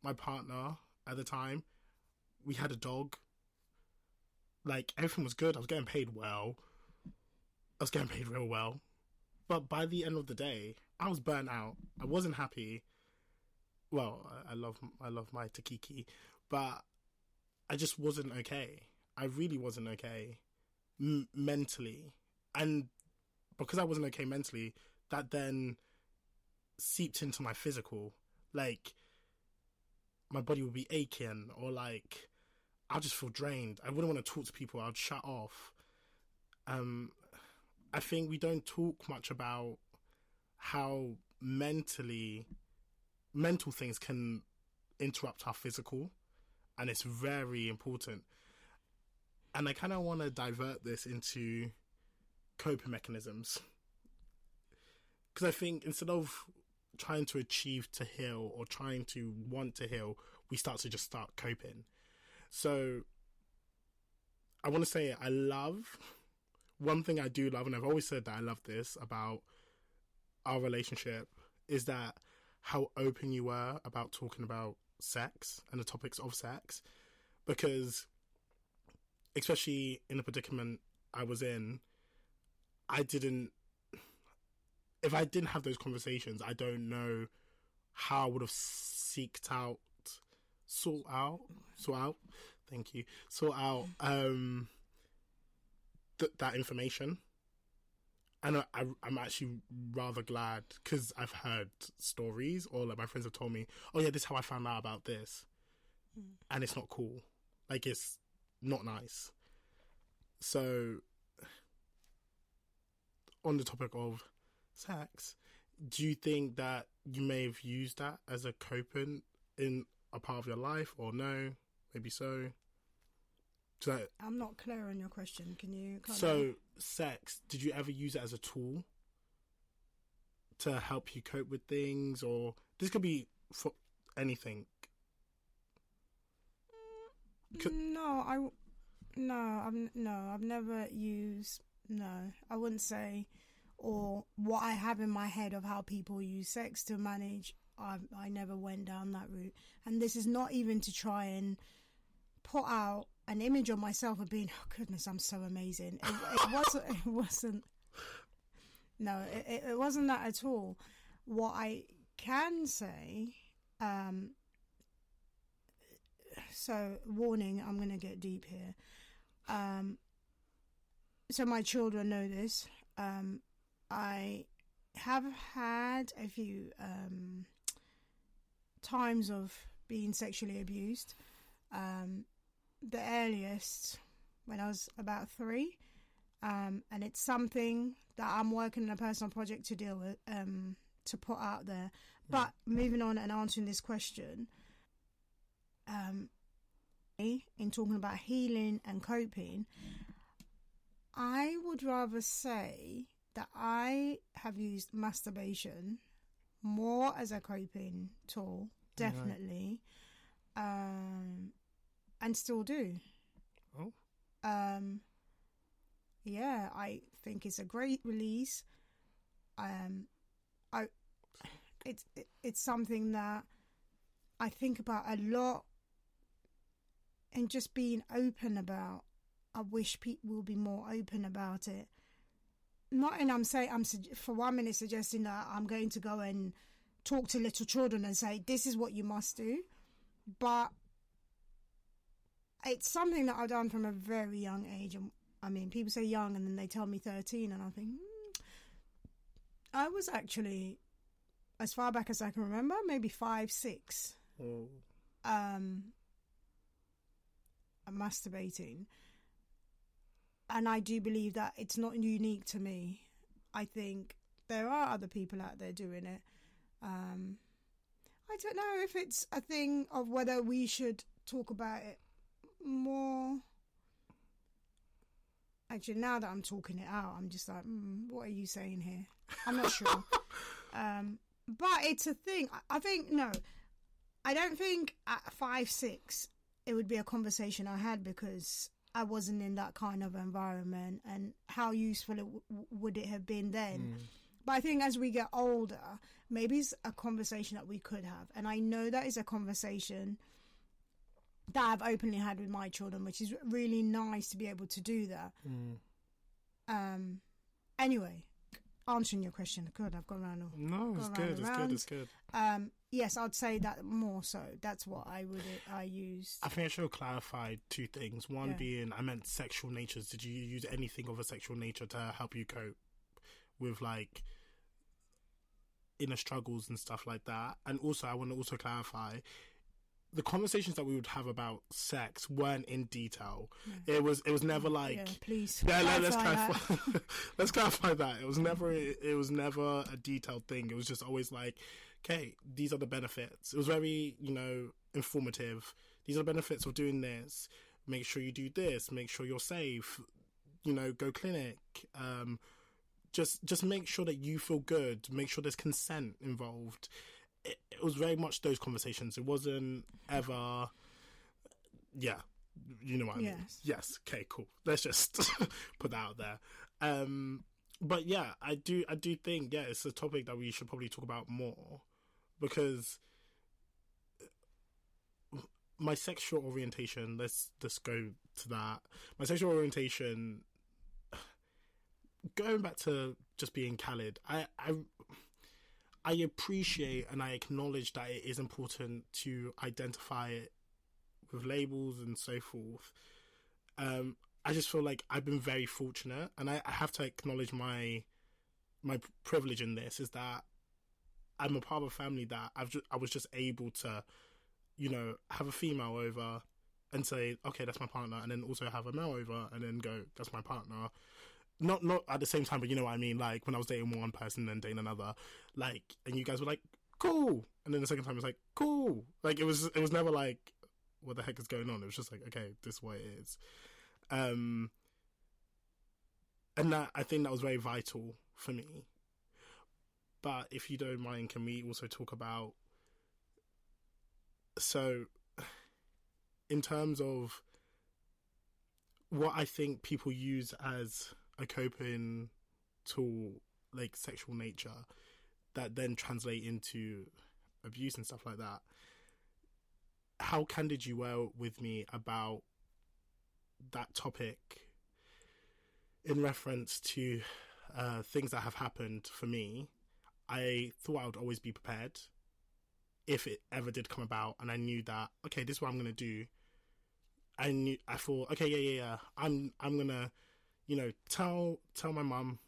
[SPEAKER 1] my partner at the time. We had a dog. Like everything was good. I was getting paid well. I was getting paid real well. But by the end of the day, I was burnt out. I wasn't happy. Well, I, I love I love my Takiki, but I just wasn't okay. I really wasn't okay m- mentally, and because I wasn't okay mentally, that then seeped into my physical. Like my body would be aching, or like I'll just feel drained. I wouldn't want to talk to people. I'd shut off. Um, I think we don't talk much about how mentally mental things can interrupt our physical, and it's very important and I kind of want to divert this into coping mechanisms because I think instead of trying to achieve to heal or trying to want to heal, we start to just start coping. So I want to say I love one thing I do love, and I've always said that I love this about our relationship is that how open you were about talking about sex and the topics of sex because especially in the predicament I was in, I didn't. If I didn't have those conversations, I don't know how I would have seeked out, sort out, sort out. Thank you. Sort out um, th- that information, and I, I, I'm actually rather glad because I've heard stories, or like my friends have told me, "Oh yeah, this is how I found out about this," mm. and it's not cool. Like it's not nice. So, on the topic of sex, do you think that you may have used that as a coping in a part of your life, or no? Maybe so.
[SPEAKER 2] so I'm not clear on your question. Can you?
[SPEAKER 1] So, sex. Did you ever use it as a tool to help you cope with things, or this could be for anything?
[SPEAKER 2] Mm, no, I no, I've no, I've never used no. I wouldn't say or what I have in my head of how people use sex to manage. I I never went down that route, and this is not even to try and put out an image of myself of being oh goodness I'm so amazing. It, it wasn't. It wasn't. No, it, it wasn't that at all. What I can say um, so warning, I'm going to get deep here. Um, so my children know this. Um, I have had a few um, times of being sexually abused. Um, the earliest when I was about three, um, and it's something that I'm working on a personal project to deal with, um, to put out there. But moving on and answering this question, um, in talking about healing and coping, I would rather say that I have used masturbation more as a coping tool, definitely, right. um, and still do.
[SPEAKER 1] Oh.
[SPEAKER 2] Um, yeah, I think it's a great release. Um, I, it's it, it's something that I think about a lot and just being open about. I wish people will be more open about it. Not, and I'm saying I'm for one minute suggesting that I'm going to go and talk to little children and say this is what you must do, but it's something that I've done from a very young age. And I mean, people say young, and then they tell me 13, and I think hmm, I was actually as far back as I can remember, maybe five, six.
[SPEAKER 1] Oh.
[SPEAKER 2] Um, masturbating, and I do believe that it's not unique to me. I think there are other people out there doing it. Um, I don't know if it's a thing of whether we should talk about it more. Actually, now that I'm talking it out, I'm just like, mm, what are you saying here? I'm not sure. um, but it's a thing. I, I think no, I don't think at five six it would be a conversation I had because I wasn't in that kind of environment. And how useful it w- would it have been then? But I think as we get older, maybe it's a conversation that we could have. And I know that is a conversation that I've openly had with my children, which is really nice to be able to do that.
[SPEAKER 1] Mm.
[SPEAKER 2] Um, anyway, answering your question, good, I've gone around. all-
[SPEAKER 1] No, it's
[SPEAKER 2] Go
[SPEAKER 1] good. It's good. It's good.
[SPEAKER 2] Yes, I'd say that more so. That's what I would I used.
[SPEAKER 1] I think I should have clarified two things. One
[SPEAKER 2] Yeah.
[SPEAKER 1] being, I meant sexual natures. Did you use anything of a sexual nature to help you cope with like inner struggles and stuff like that? And also, I want to also clarify the conversations that we would have about sex weren't in detail. It was it was never like
[SPEAKER 2] yeah, please.
[SPEAKER 1] yeah, let, us
[SPEAKER 2] clarify that.
[SPEAKER 1] clarify. let's clarify that. It was never. It was never a detailed thing. It was just always like, okay, these are the benefits. It was very, you know, informative. These are the benefits of doing this. Make sure you do this. Make sure you're safe. You know, go clinic. Um, just, just make sure that you feel good. Make sure there's consent involved. It, it was very much those conversations. It wasn't ever, yeah, you know what I mean.
[SPEAKER 2] Yes.
[SPEAKER 1] Yes. Okay. Cool. Let's just put that out there. Um, but yeah, I do. I do think yeah, it's a topic that we should probably talk about more because my sexual orientation. Let's just go to that. My sexual orientation. Going back to just being Khalid, I, I I appreciate and I acknowledge that it is important to identify it with labels and so forth. Um, I just feel like I've been very fortunate, and I, I have to acknowledge my my privilege in this is that I'm a part of a family that I've just, I was just able to, you know, have a female over and say, okay, that's my partner, and then also have a male over and then go, that's my partner. Not not at the same time, but you know what I mean. Like when I was dating one person and then dating another, like, and you guys were like, cool, and then the second time it was like, cool. Like it was it was never like, what the heck is going on? It was just like, okay, this is it is. Um, and that I think that was very vital for me. But if you don't mind, can we also talk about so in terms of what I think people use as a coping tool, like sexual nature, that then translate into abuse and stuff like that. How candid you were with me about that topic in reference to uh, things that have happened for me. I thought I would always be prepared if it ever did come about, and I knew that okay, this is what I'm gonna do. I knew I thought okay, yeah, yeah, yeah. I'm I'm gonna, you know, tell tell my mum,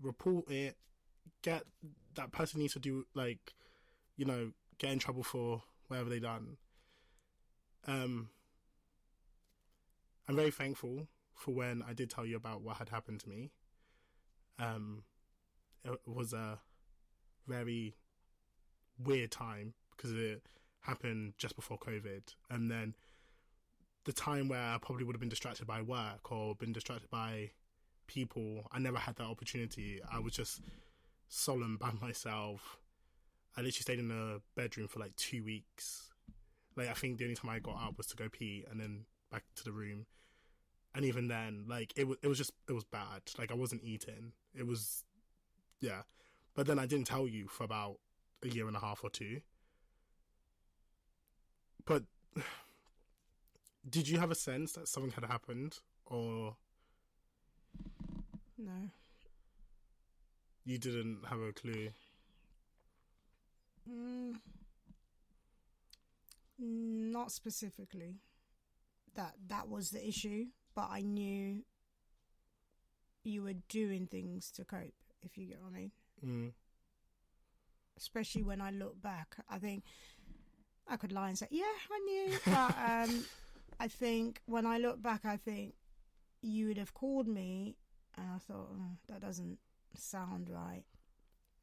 [SPEAKER 1] report it, get that person needs to do like, you know, get in trouble for whatever they done. Um, I'm very thankful for when I did tell you about what had happened to me. Um, it was a very weird time because it happened just before COVID, and then the time where I probably would have been distracted by work or been distracted by people. I never had that opportunity. I was just solemn by myself. I literally stayed in a bedroom for like two weeks. Like I think the only time I got up was to go pee and then back to the room. And even then, like it was, it was just, it was bad. Like I wasn't eating. It was, yeah. But then I didn't tell you for about a year and a half or two. But did you have a sense that something had happened, or
[SPEAKER 2] No.
[SPEAKER 1] you didn't have a clue?
[SPEAKER 2] Mm, not specifically that that was the issue, but I knew you were doing things to cope, if you get what I mean.
[SPEAKER 1] Mm.
[SPEAKER 2] Especially when I look back, I think I could lie and say, "Yeah, I knew," but um, I think when I look back, I think you would have called me, and I thought oh, that doesn't sound right.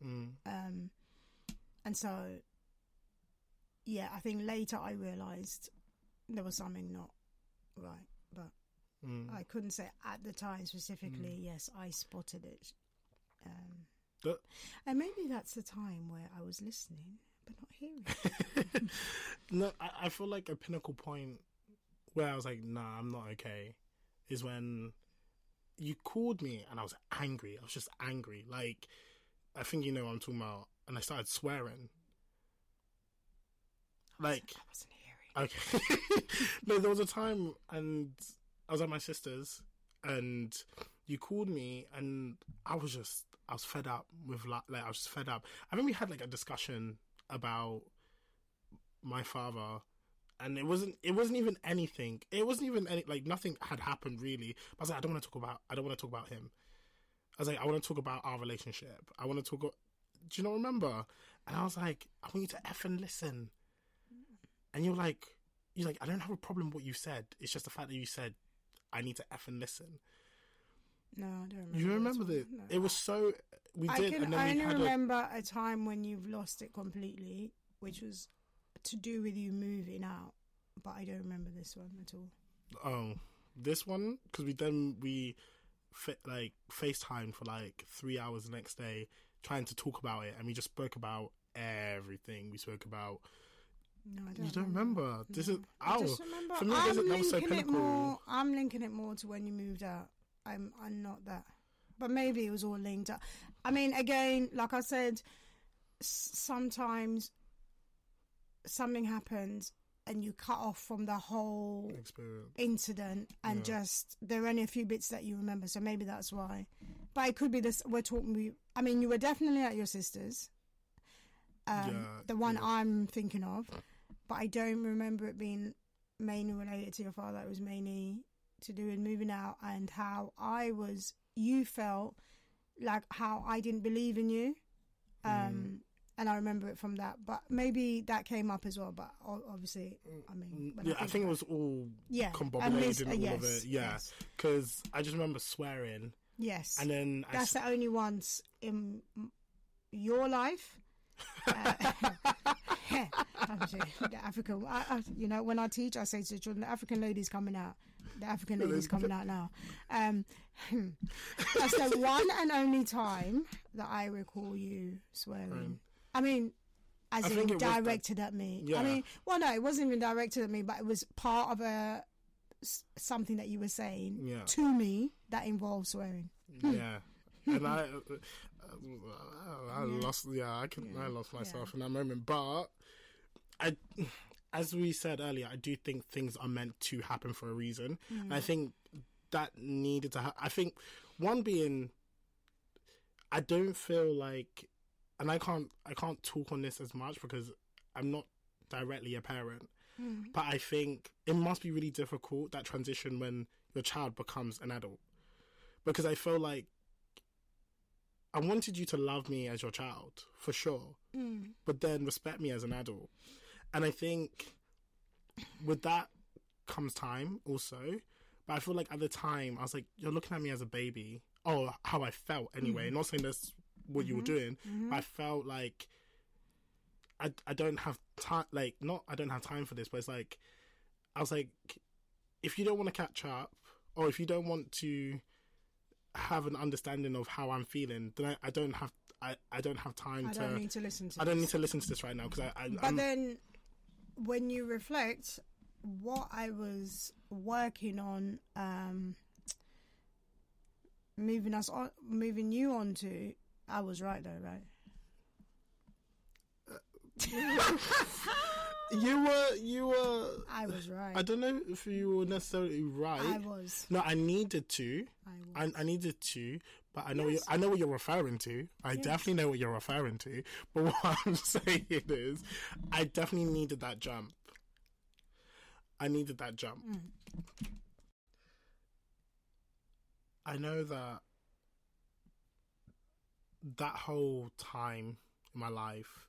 [SPEAKER 1] Mm.
[SPEAKER 2] Um, and so, yeah, I think later I realised there was something not right, but
[SPEAKER 1] Mm.
[SPEAKER 2] I couldn't say at the time specifically. Yes, I spotted it. Um,
[SPEAKER 1] But-
[SPEAKER 2] and maybe that's the time where I was listening but not hearing.
[SPEAKER 1] no, I, I feel like a pinnacle point where I was like, nah, I'm not okay, is when you called me and I was angry. I was just angry. Like, I think you know what I'm talking about. And I started swearing. Like,
[SPEAKER 2] I wasn't hearing.
[SPEAKER 1] Okay. no, there was a time, and I was at my sister's, and you called me, and I was just, I was fed up with like, like I was fed up. I think we had like a discussion about my father, and it wasn't, it wasn't even anything. It wasn't even any like nothing had happened really. But I was like, I don't want to talk about, I don't want to talk about him. I was like, I want to talk about our relationship. I want to talk. Do you not remember? And I was like, I want you to effing listen. And you're like, you're like, I don't have a problem with what you said. It's just the fact that you said, I need to effing listen.
[SPEAKER 2] No, I don't remember.
[SPEAKER 1] You remember that?
[SPEAKER 2] No.
[SPEAKER 1] It was so. We
[SPEAKER 2] I
[SPEAKER 1] did,
[SPEAKER 2] can
[SPEAKER 1] and then
[SPEAKER 2] I only
[SPEAKER 1] had a.
[SPEAKER 2] remember a time when you've lost it completely, which was to do with you moving out. But I don't remember this one at all.
[SPEAKER 1] Oh, this one because we then we, fa- like FaceTime for like three hours the next day trying to talk about it, and we just spoke about everything. We spoke about.
[SPEAKER 2] No, I don't.
[SPEAKER 1] You don't remember? This is
[SPEAKER 2] I
[SPEAKER 1] oh.
[SPEAKER 2] just remember.
[SPEAKER 1] for me,
[SPEAKER 2] I'm
[SPEAKER 1] was so
[SPEAKER 2] linking it more. I'm linking it more to when you moved out. I'm. I'm not that. But maybe it was all linked up. I mean, again, like I said, sometimes something happens and you cut off from the whole
[SPEAKER 1] experience.
[SPEAKER 2] incident and
[SPEAKER 1] Yeah.
[SPEAKER 2] just there are only a few bits that you remember so maybe that's why but it could be this we're talking we i mean you were definitely at your sister's um
[SPEAKER 1] Yeah,
[SPEAKER 2] the one
[SPEAKER 1] yeah.
[SPEAKER 2] i'm thinking of but i don't remember it being mainly related to your father it was mainly to do in moving out and how i was you felt like how i didn't believe in you um
[SPEAKER 1] Mm.
[SPEAKER 2] and I remember it from that, but maybe that came up as well. But obviously, I mean,
[SPEAKER 1] Mm, Yeah, I think it was all
[SPEAKER 2] yeah,
[SPEAKER 1] combobulated in
[SPEAKER 2] uh,
[SPEAKER 1] all
[SPEAKER 2] yes,
[SPEAKER 1] of it. Yeah,
[SPEAKER 2] yes,
[SPEAKER 1] because I just remember swearing,
[SPEAKER 2] yes.
[SPEAKER 1] and then
[SPEAKER 2] That's the only ones in your life. Uh, African, I, I, you know, when I teach, I say to the children, the African lady's coming out. The African lady's coming out now. Um, that's the one and only time that I recall you swearing.
[SPEAKER 1] Um,
[SPEAKER 2] I mean, as
[SPEAKER 1] I
[SPEAKER 2] in
[SPEAKER 1] think it that-
[SPEAKER 2] directed at me.
[SPEAKER 1] Yeah.
[SPEAKER 2] I mean, well, no, it wasn't even directed at me, but it was part of a something that you were saying
[SPEAKER 1] Yeah.
[SPEAKER 2] to me that involved swearing.
[SPEAKER 1] yeah, and I, uh, I lost. Yeah, I can. I lost myself
[SPEAKER 2] yeah.
[SPEAKER 1] in that moment. But I, as we said earlier, I do think things are meant to happen for a reason. And I think that needed to. happen. I think one being, I don't feel like, and I can't. I can't talk on this as much because I'm not directly a parent. But I think it must be really difficult that transition when your child becomes an adult. Because I feel like I wanted you to love me as your child, for sure,
[SPEAKER 2] Mm.
[SPEAKER 1] but then respect me as an adult. And I think with that comes time also. But I feel like at the time, I was like, you're looking at me as a baby. Oh, how I felt anyway. Mm-hmm. Not saying that's what you were mm-hmm. doing, but mm-hmm. I felt like I, I don't have time. Like, not I don't have time for this, but it's like, I was like, if you don't want to catch up, or if you don't want to have an understanding of how I'm feeling, then I, I don't have I, I don't have time
[SPEAKER 2] I
[SPEAKER 1] to
[SPEAKER 2] don't need to listen to
[SPEAKER 1] I don't need to listen to this right now because I, I
[SPEAKER 2] But
[SPEAKER 1] I'm,
[SPEAKER 2] then, when you reflect, what I was working on, um, moving us on, moving you on to, I was right though, right?
[SPEAKER 1] you were you were.
[SPEAKER 2] I was right.
[SPEAKER 1] I don't know if you were necessarily right.
[SPEAKER 2] I was.
[SPEAKER 1] No, I needed to.
[SPEAKER 2] I was.
[SPEAKER 1] I, I needed to, but I know
[SPEAKER 2] Yes.
[SPEAKER 1] you, I know what you're referring to. I
[SPEAKER 2] Yes.
[SPEAKER 1] definitely know what you're referring to. But what I'm saying is, I definitely needed that jump. I needed that jump.
[SPEAKER 2] Mm.
[SPEAKER 1] I know that that whole time in my life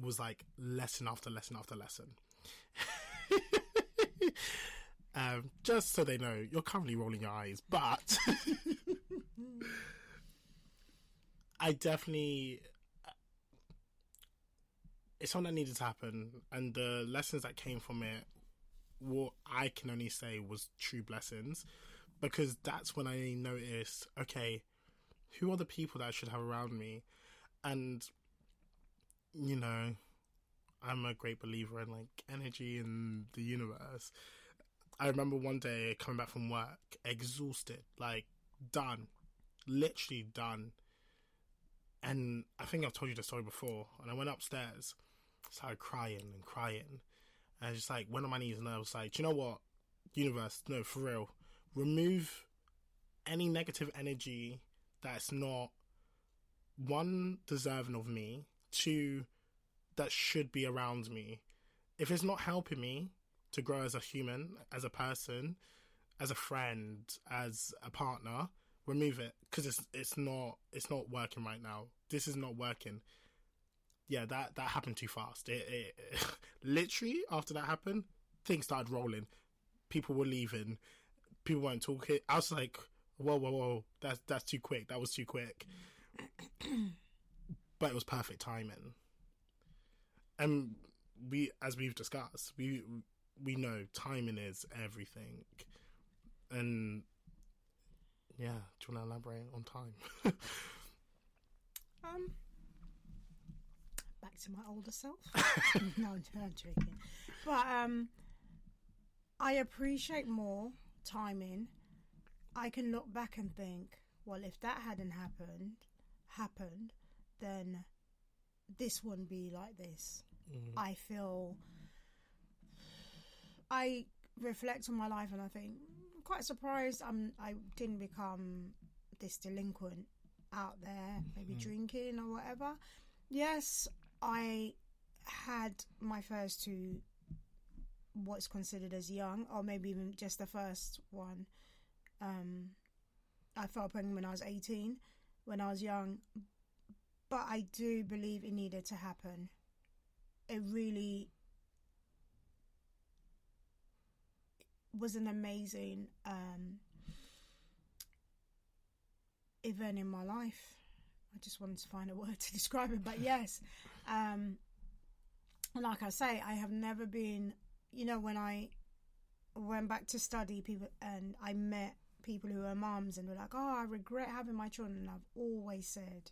[SPEAKER 1] was like lesson after lesson after lesson. um, just so they know, you're currently rolling your eyes, but I definitely it's something that needed to happen, and the lessons that came from it, what I can only say was true blessings, because that's when I noticed, okay, who are the people that I should have around me, and you know, I'm a great believer in like energy and the universe. I remember one day coming back from work, exhausted, like done, literally done. And I think I've told you the story before. And I went upstairs, started crying and crying. And I just like went on my knees and I was like, you know what? Universe, no, for real. Remove any negative energy that's not one deserving of me, two that should be around me. If it's not helping me to grow as a human, as a person, as a friend, as a partner, remove it because it's it's not it's not working right now. This is not working. Yeah, that that happened too fast. It, it literally after that happened, things started rolling. People were leaving. People weren't talking. I was like, whoa, whoa, whoa, that's that's too quick. That was too quick. but it was perfect timing. And we, as we've discussed, we we know timing is everything. And yeah, do you want to elaborate on time?
[SPEAKER 2] Um, back to my older self. no, I'm joking. But um, I appreciate more timing. I can look back and think, well, if that hadn't happened, happened, then this wouldn't be like this.
[SPEAKER 1] Mm.
[SPEAKER 2] I feel. I reflect on my life and I think quite surprised I'm I didn't become this delinquent out there, maybe drinking or whatever. Yes, I had my first two what's considered as young, or maybe even just the first one. Um, I fell pregnant when I was 18, when I was young, but I do believe it needed to happen. It really was an amazing um, event in my life. I just wanted to find a word to describe it, but yes. Um, like I say, I have never been, you know, when I went back to study, people and I met people who are moms and were like, "Oh, I regret having my children." And I've always said,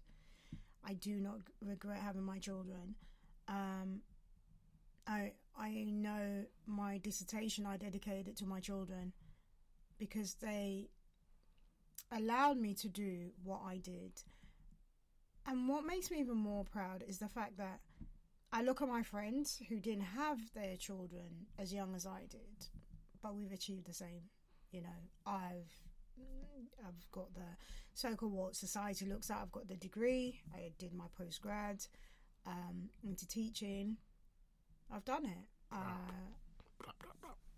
[SPEAKER 2] I do not regret having my children. Um, I I know my dissertation I dedicated it to my children because they allowed me to do what I did. And what makes me even more proud is the fact that I look at my friends who didn't have their children as young as I did, but we've achieved the same. You know, I've I've got the so-called what society looks at. I've got the degree. I did my postgrad um, into teaching. I've done it. Uh,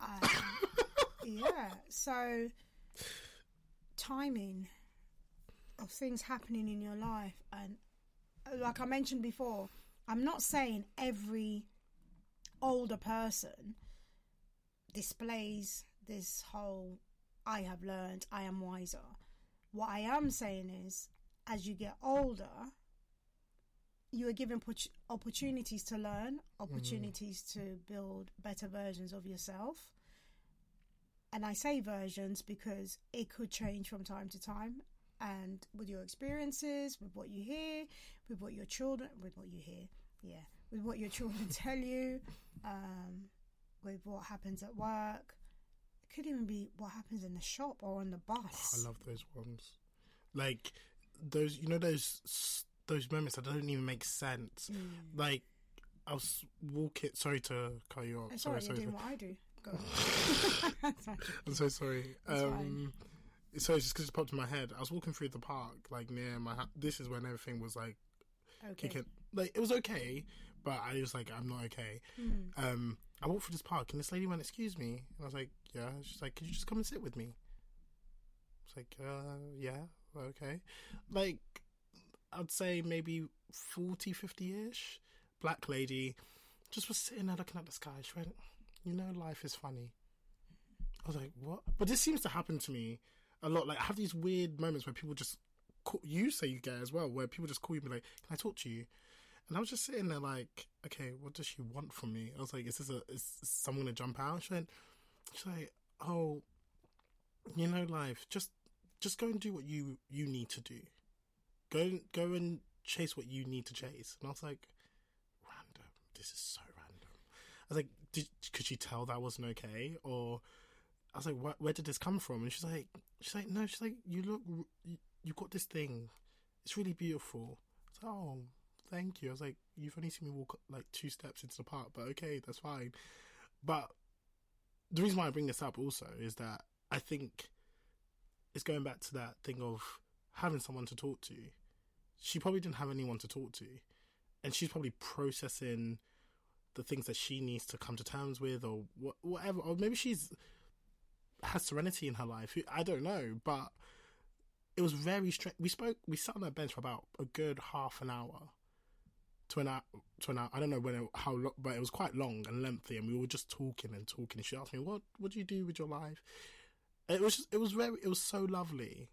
[SPEAKER 2] um, yeah. So timing of things happening in your life, and uh, like I mentioned before, I'm not saying every older person displays this whole I have learned, I am wiser. What I am saying is, as you get older, you are given opportu- opportunities to learn, opportunities to build better versions of yourself. And I say versions because it could change from time to time. And with your experiences, with what you hear, with what your children, with what you hear, yeah, with what your children tell you, um, with what happens at work. It could even be what happens in the shop or on the bus.
[SPEAKER 1] I love those ones. Like those, you know, those those moments that don't even make sense.
[SPEAKER 2] Mm.
[SPEAKER 1] Like I was walking. Sorry to cut you off.
[SPEAKER 2] It's
[SPEAKER 1] sorry,
[SPEAKER 2] you're
[SPEAKER 1] sorry.
[SPEAKER 2] doing what I do. Go on.
[SPEAKER 1] I'm so sorry. Um, so it's just because it popped in my head. I was walking through the park, like near my. Ha- this is when everything was like
[SPEAKER 2] okay.
[SPEAKER 1] kicking. Like it was okay, but I was like, I'm not okay.
[SPEAKER 2] Mm.
[SPEAKER 1] Um, I walked through this park, and this lady went, "Excuse me," and I was like, "Yeah." She's like, "Could you just come and sit with me?" I was like, uh, "Yeah, okay." Like, I'd say maybe 40, 50 ish. Black lady just was sitting there looking at the sky. She went, "You know, life is funny." I was like, "What?" But this seems to happen to me a lot. Like, I have these weird moments where people just call, you say you get as well, where people just call you and be like, "Can I talk to you?" And I was just sitting there like, okay, what does she want from me? I was like, is this a is someone gonna jump out? She went, she's like, oh, you know, life, just just go and do what you you need to do. Go go and chase what you need to chase. And I was like, random. This is so random. I was like, did could she tell that wasn't okay? Or I was like, where, did this come from? And she's like, she's like, no, she's like, you look, you, you got this thing. It's really beautiful. I like, oh, thank you. I was like, you've only seen me walk like two steps into the park, but okay, that's fine. But the reason why I bring this up also is that I think it's going back to that thing of having someone to talk to. She probably didn't have anyone to talk to, and she's probably processing the things that she needs to come to terms with, or wha- whatever, or maybe she's has serenity in her life. I don't know, but it was very strange. We spoke. We sat on that bench for about a good half an hour to an hour. To an hour. I don't know when it, how long, but it was quite long and lengthy, and we were just talking and talking. She asked me, "What What do you do with your life?" It was just, it was very it was so lovely,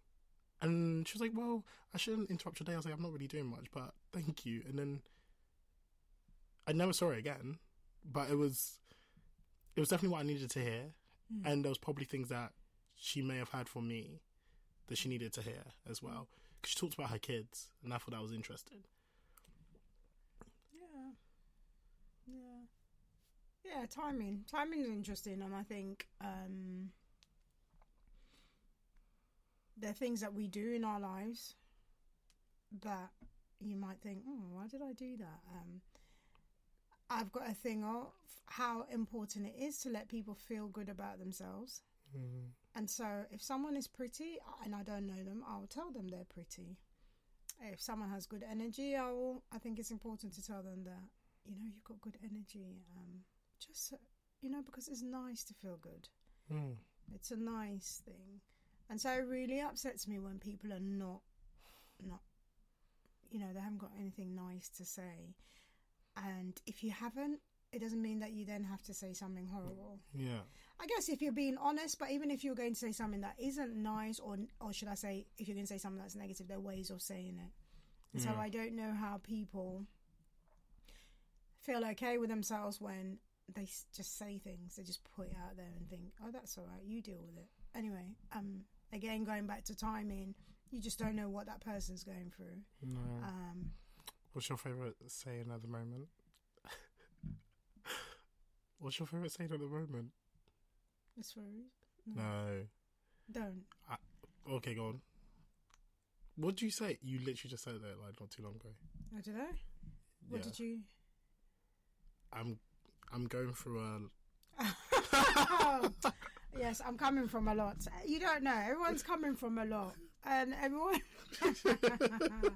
[SPEAKER 1] and she was like, "Well, I shouldn't interrupt your day." I was like, "I'm not really doing much, but thank you." And then I never saw her again, but it was it was definitely what I needed to hear,
[SPEAKER 2] Mm.
[SPEAKER 1] and there was probably things that she may have had for me that she needed to hear as well. Because she talked about her kids, and I thought that was interesting.
[SPEAKER 2] Yeah. Yeah. Yeah, timing. Timing is interesting, and I think um, there are things that we do in our lives that you might think, oh, why did I do that? Um, I've got a thing of how important it is to let people feel good about themselves.
[SPEAKER 1] Mm.
[SPEAKER 2] And so, if someone is pretty and I don't know them, I'll tell them they're pretty. If someone has good energy, I will. I think it's important to tell them that you know you've got good energy. Um, just you know because it's nice to feel good.
[SPEAKER 1] Mm.
[SPEAKER 2] It's a nice thing, and so it really upsets me when people are not, not, you know, they haven't got anything nice to say. And if you haven't, it doesn't mean that you then have to say something horrible.
[SPEAKER 1] Yeah.
[SPEAKER 2] I guess if you're being honest, but even if you're going to say something that isn't nice, or or should I say, if you're going to say something that's negative, there are ways of saying it. And So I don't know how people feel okay with themselves when they just say things. They just put it out there and think, "Oh, that's all right. You deal with it." Anyway, um, again, going back to timing, you just don't know what that person's going through.
[SPEAKER 1] No.
[SPEAKER 2] Um,
[SPEAKER 1] What's your favorite saying at the moment? What's your favorite saying at the moment?
[SPEAKER 2] it's for
[SPEAKER 1] No.
[SPEAKER 2] don't.
[SPEAKER 1] Okay, go on. What did you say? You literally just said that like not too long ago.
[SPEAKER 2] Oh, did I? What did you?
[SPEAKER 1] I'm I'm going through a
[SPEAKER 2] yes, I'm coming from a lot. You don't know. Everyone's coming from a lot, and everyone,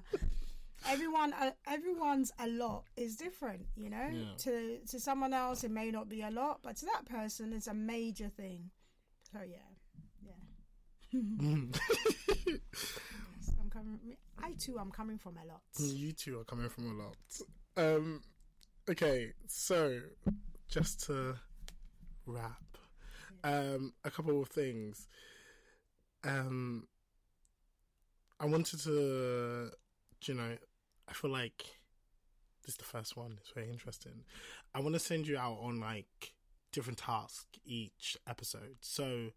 [SPEAKER 2] everyone, uh, everyone's a lot is different. You know,
[SPEAKER 1] Yeah.
[SPEAKER 2] to to someone else it may not be a lot, but to that person it's a major thing. So yeah, yeah. Yes, I'm coming. I too am coming from a lot.
[SPEAKER 1] you too are coming from a lot. Um okay, so just to wrap um a couple of things. Um I wanted to you know, I feel like this is the first one, it's very interesting. I want to send you out on like different tasks each episode. So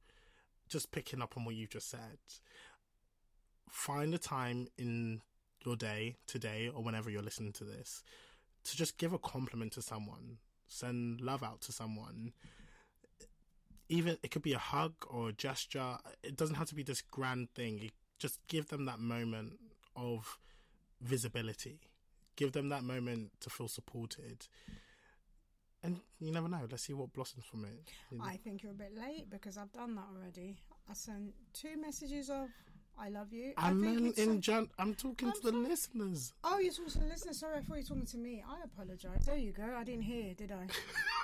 [SPEAKER 1] just picking up on what you've just said. Find a time in your day today or whenever you're listening to this to just give a compliment to someone send love out to someone even it could be a hug or a gesture it doesn't have to be this grand thing you just give them that moment of visibility give them that moment to feel supported and you never know. Let's see what blossoms from it. You know?
[SPEAKER 2] I think you're a bit late because I've done that already. I sent two messages of "I love you." I
[SPEAKER 1] And
[SPEAKER 2] think
[SPEAKER 1] then in Jan, I'm talking
[SPEAKER 2] I'm
[SPEAKER 1] to the
[SPEAKER 2] sorry.
[SPEAKER 1] listeners.
[SPEAKER 2] Oh, you're talking to the listener. Sorry, I thought you were talking to me. I apologise. There you go. I didn't hear, did I?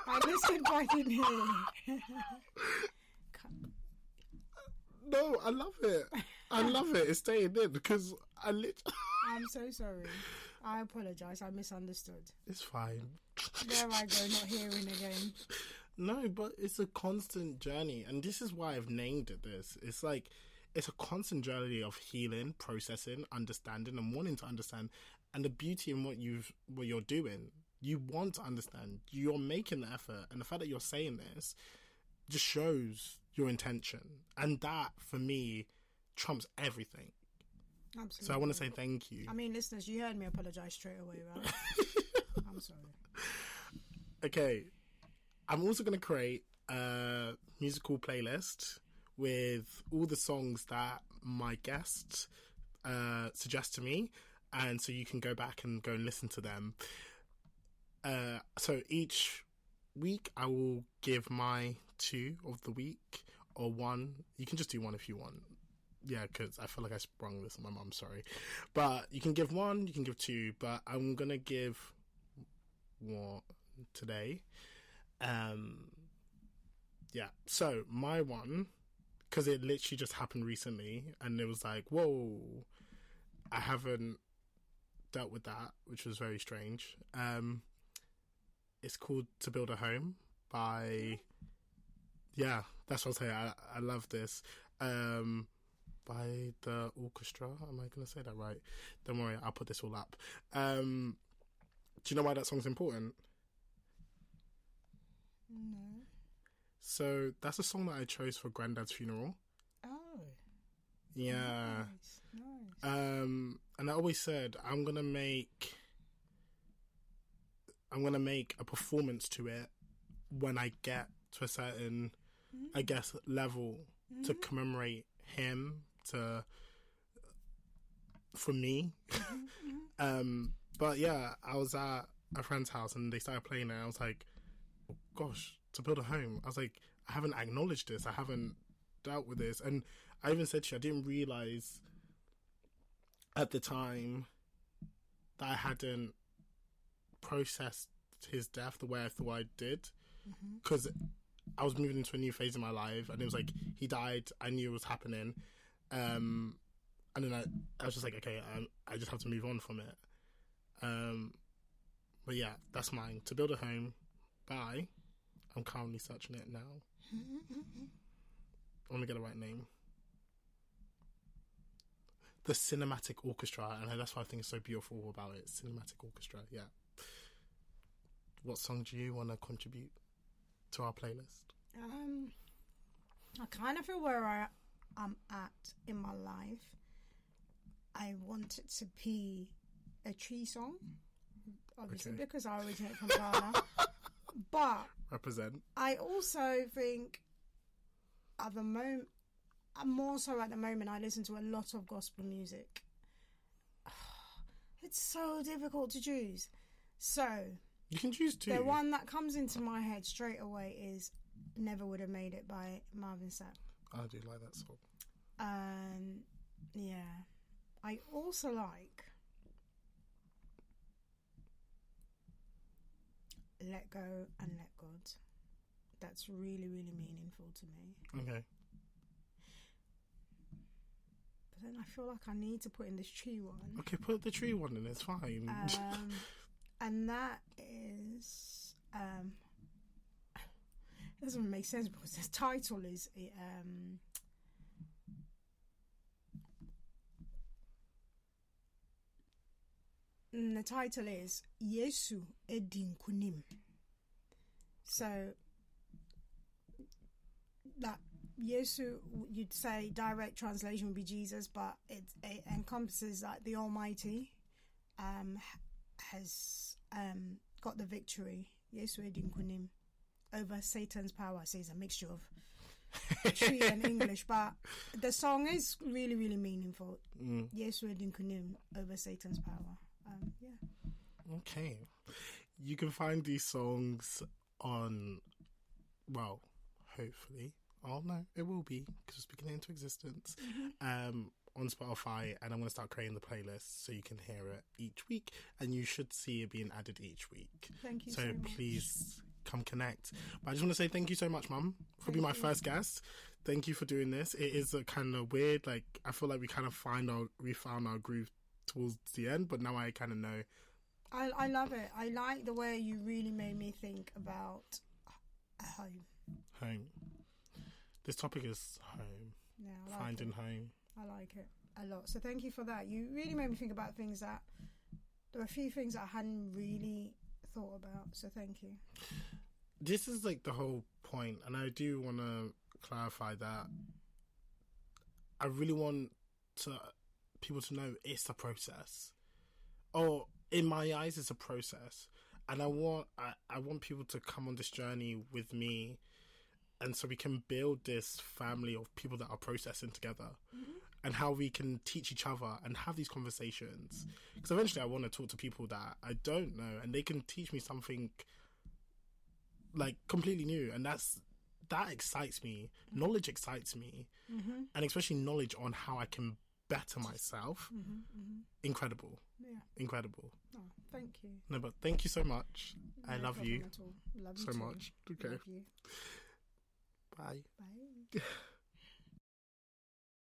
[SPEAKER 2] I listened, but I didn't hear.
[SPEAKER 1] No, I love it. I love it. It's staying in because I lit.
[SPEAKER 2] I'm so sorry. I apologise. I misunderstood.
[SPEAKER 1] it's fine.
[SPEAKER 2] There I go, not hearing again.
[SPEAKER 1] No, but it's a constant journey, and this is why I've named it this. It's like it's a constant journey of healing, processing, understanding, and wanting to understand. And the beauty in what you've what you're doing, you want to understand. You're making the effort, and the fact that you're saying this just shows your intention, and that for me trumps everything.
[SPEAKER 2] Absolutely.
[SPEAKER 1] So I want to say thank you.
[SPEAKER 2] I mean, listeners, you heard me apologise straight away, right? I'm sorry.
[SPEAKER 1] Okay, I'm also going to create a musical playlist with all the songs that my guests uh, suggest to me, and so you can go back and go and listen to them. Uh, so each week, I will give my two of the week or one. You can just do one if you want. Yeah, because I feel like I sprung this on my mum. Sorry, but you can give one, you can give two, but I'm gonna give one today. Um, yeah. So my one, because it literally just happened recently, and it was like, whoa, I haven't dealt with that, which was very strange. Um, it's called "To Build a Home" by. Yeah, that's what I'm saying. I I love this. Um, by the orchestra. Am I going to say that right? Don't worry, I'll put this all up. Um, do you know why that song's important?
[SPEAKER 2] No.
[SPEAKER 1] So that's a song that I chose for Granddad's funeral.
[SPEAKER 2] Oh.
[SPEAKER 1] Yeah.
[SPEAKER 2] Nice. Nice.
[SPEAKER 1] Um, and I always said I'm gonna make, I'm gonna make a performance to it when I get to a certain, I guess, level to commemorate him. To for me. um, but yeah, I was at a friend's house and they started playing it. I was like, oh, gosh, to build a home. I was like, I haven't acknowledged this. I haven't dealt with this. And I even said to you, I didn't realize at the time that I hadn't processed his death the way I thought I did. Because I was moving into a new phase in my life and it was like, he died. I knew it was happening. Um, and then I, I was just like, okay, I, I just have to move on from it. Um, but yeah, that's mine. To build a home by. I'm currently searching it now. I want to get the right name. The Cinematic Orchestra, and that's what I think is so beautiful about it. Cinematic Orchestra, yeah. What song do you want to contribute to our playlist?
[SPEAKER 2] Um, I kind of feel where I am at in my life. I want it to be a Twi song, obviously
[SPEAKER 1] Okay.
[SPEAKER 2] because I originate from Ghana. But
[SPEAKER 1] Represent.
[SPEAKER 2] I also think at the moment, more so at the moment, I listen to a lot of gospel music. It's so difficult to choose. So
[SPEAKER 1] You can choose two.
[SPEAKER 2] the one that comes into my head straight away is "Never Would Have Made It" by Marvin Sapp.
[SPEAKER 1] I do like that song.
[SPEAKER 2] Um, yeah, I also like "Let Go and Let God." That's really, really meaningful to me.
[SPEAKER 1] Okay.
[SPEAKER 2] But then I feel like I need to put in this Twi one.
[SPEAKER 1] Okay, put the Twi one in, it's fine.
[SPEAKER 2] Um, and that is um, it doesn't make sense because the title is um, the title is Yesu Edinkunim. So that Yesu, you'd say direct translation would be Jesus, but it, it encompasses like the Almighty um, has um, got the victory. Yesu Edinkunim over Satan's power. So it's a mixture of Twi and English, but the song is really, really meaningful.
[SPEAKER 1] Mm,
[SPEAKER 2] Yesu Edinkunim over Satan's power. Um, yeah.
[SPEAKER 1] okay. You can find these songs on, well, hopefully. Oh no, it will be because it's beginning into existence. Um, on Spotify, and I'm going to start creating the playlist so you can hear it each week, and you should see it being added each week.
[SPEAKER 2] Thank you
[SPEAKER 1] So
[SPEAKER 2] so,
[SPEAKER 1] please come connect. But I just want to say thank you so much, Mum, for
[SPEAKER 2] Thank
[SPEAKER 1] being my
[SPEAKER 2] you.
[SPEAKER 1] first guest. Thank you for doing this. It is a kind of weird. Like I feel like we kind of find our we found our groove towards the end, but now I kind of know.
[SPEAKER 2] I, I love it. I like the way you really made me think about home.
[SPEAKER 1] home. This topic is home,
[SPEAKER 2] Yeah, like
[SPEAKER 1] finding
[SPEAKER 2] it.
[SPEAKER 1] home.
[SPEAKER 2] I like it a lot. So thank you for that. You really made me think about things that there were a few things that I hadn't really thought about. So thank you.
[SPEAKER 1] This is like the whole point, and I do want to clarify that. I really want to people to know it's a process, or in my eyes, it's a process, and I want I, I want people to come on this journey with me, and so we can build this family of people that are processing together. and how we can teach each other and have these conversations. Because eventually, I want to talk to people that I don't know, and they can teach me something like completely new, and that's that excites me. Knowledge excites me,
[SPEAKER 2] Mm-hmm.
[SPEAKER 1] and especially knowledge on how I can better myself.
[SPEAKER 2] Mm-hmm. Mm-hmm.
[SPEAKER 1] Incredible,
[SPEAKER 2] Yeah.
[SPEAKER 1] incredible.
[SPEAKER 2] Oh, thank you.
[SPEAKER 1] No, but thank you so much. I love you.
[SPEAKER 2] Love you
[SPEAKER 1] so much. Okay,
[SPEAKER 2] you.
[SPEAKER 1] bye.
[SPEAKER 2] Bye.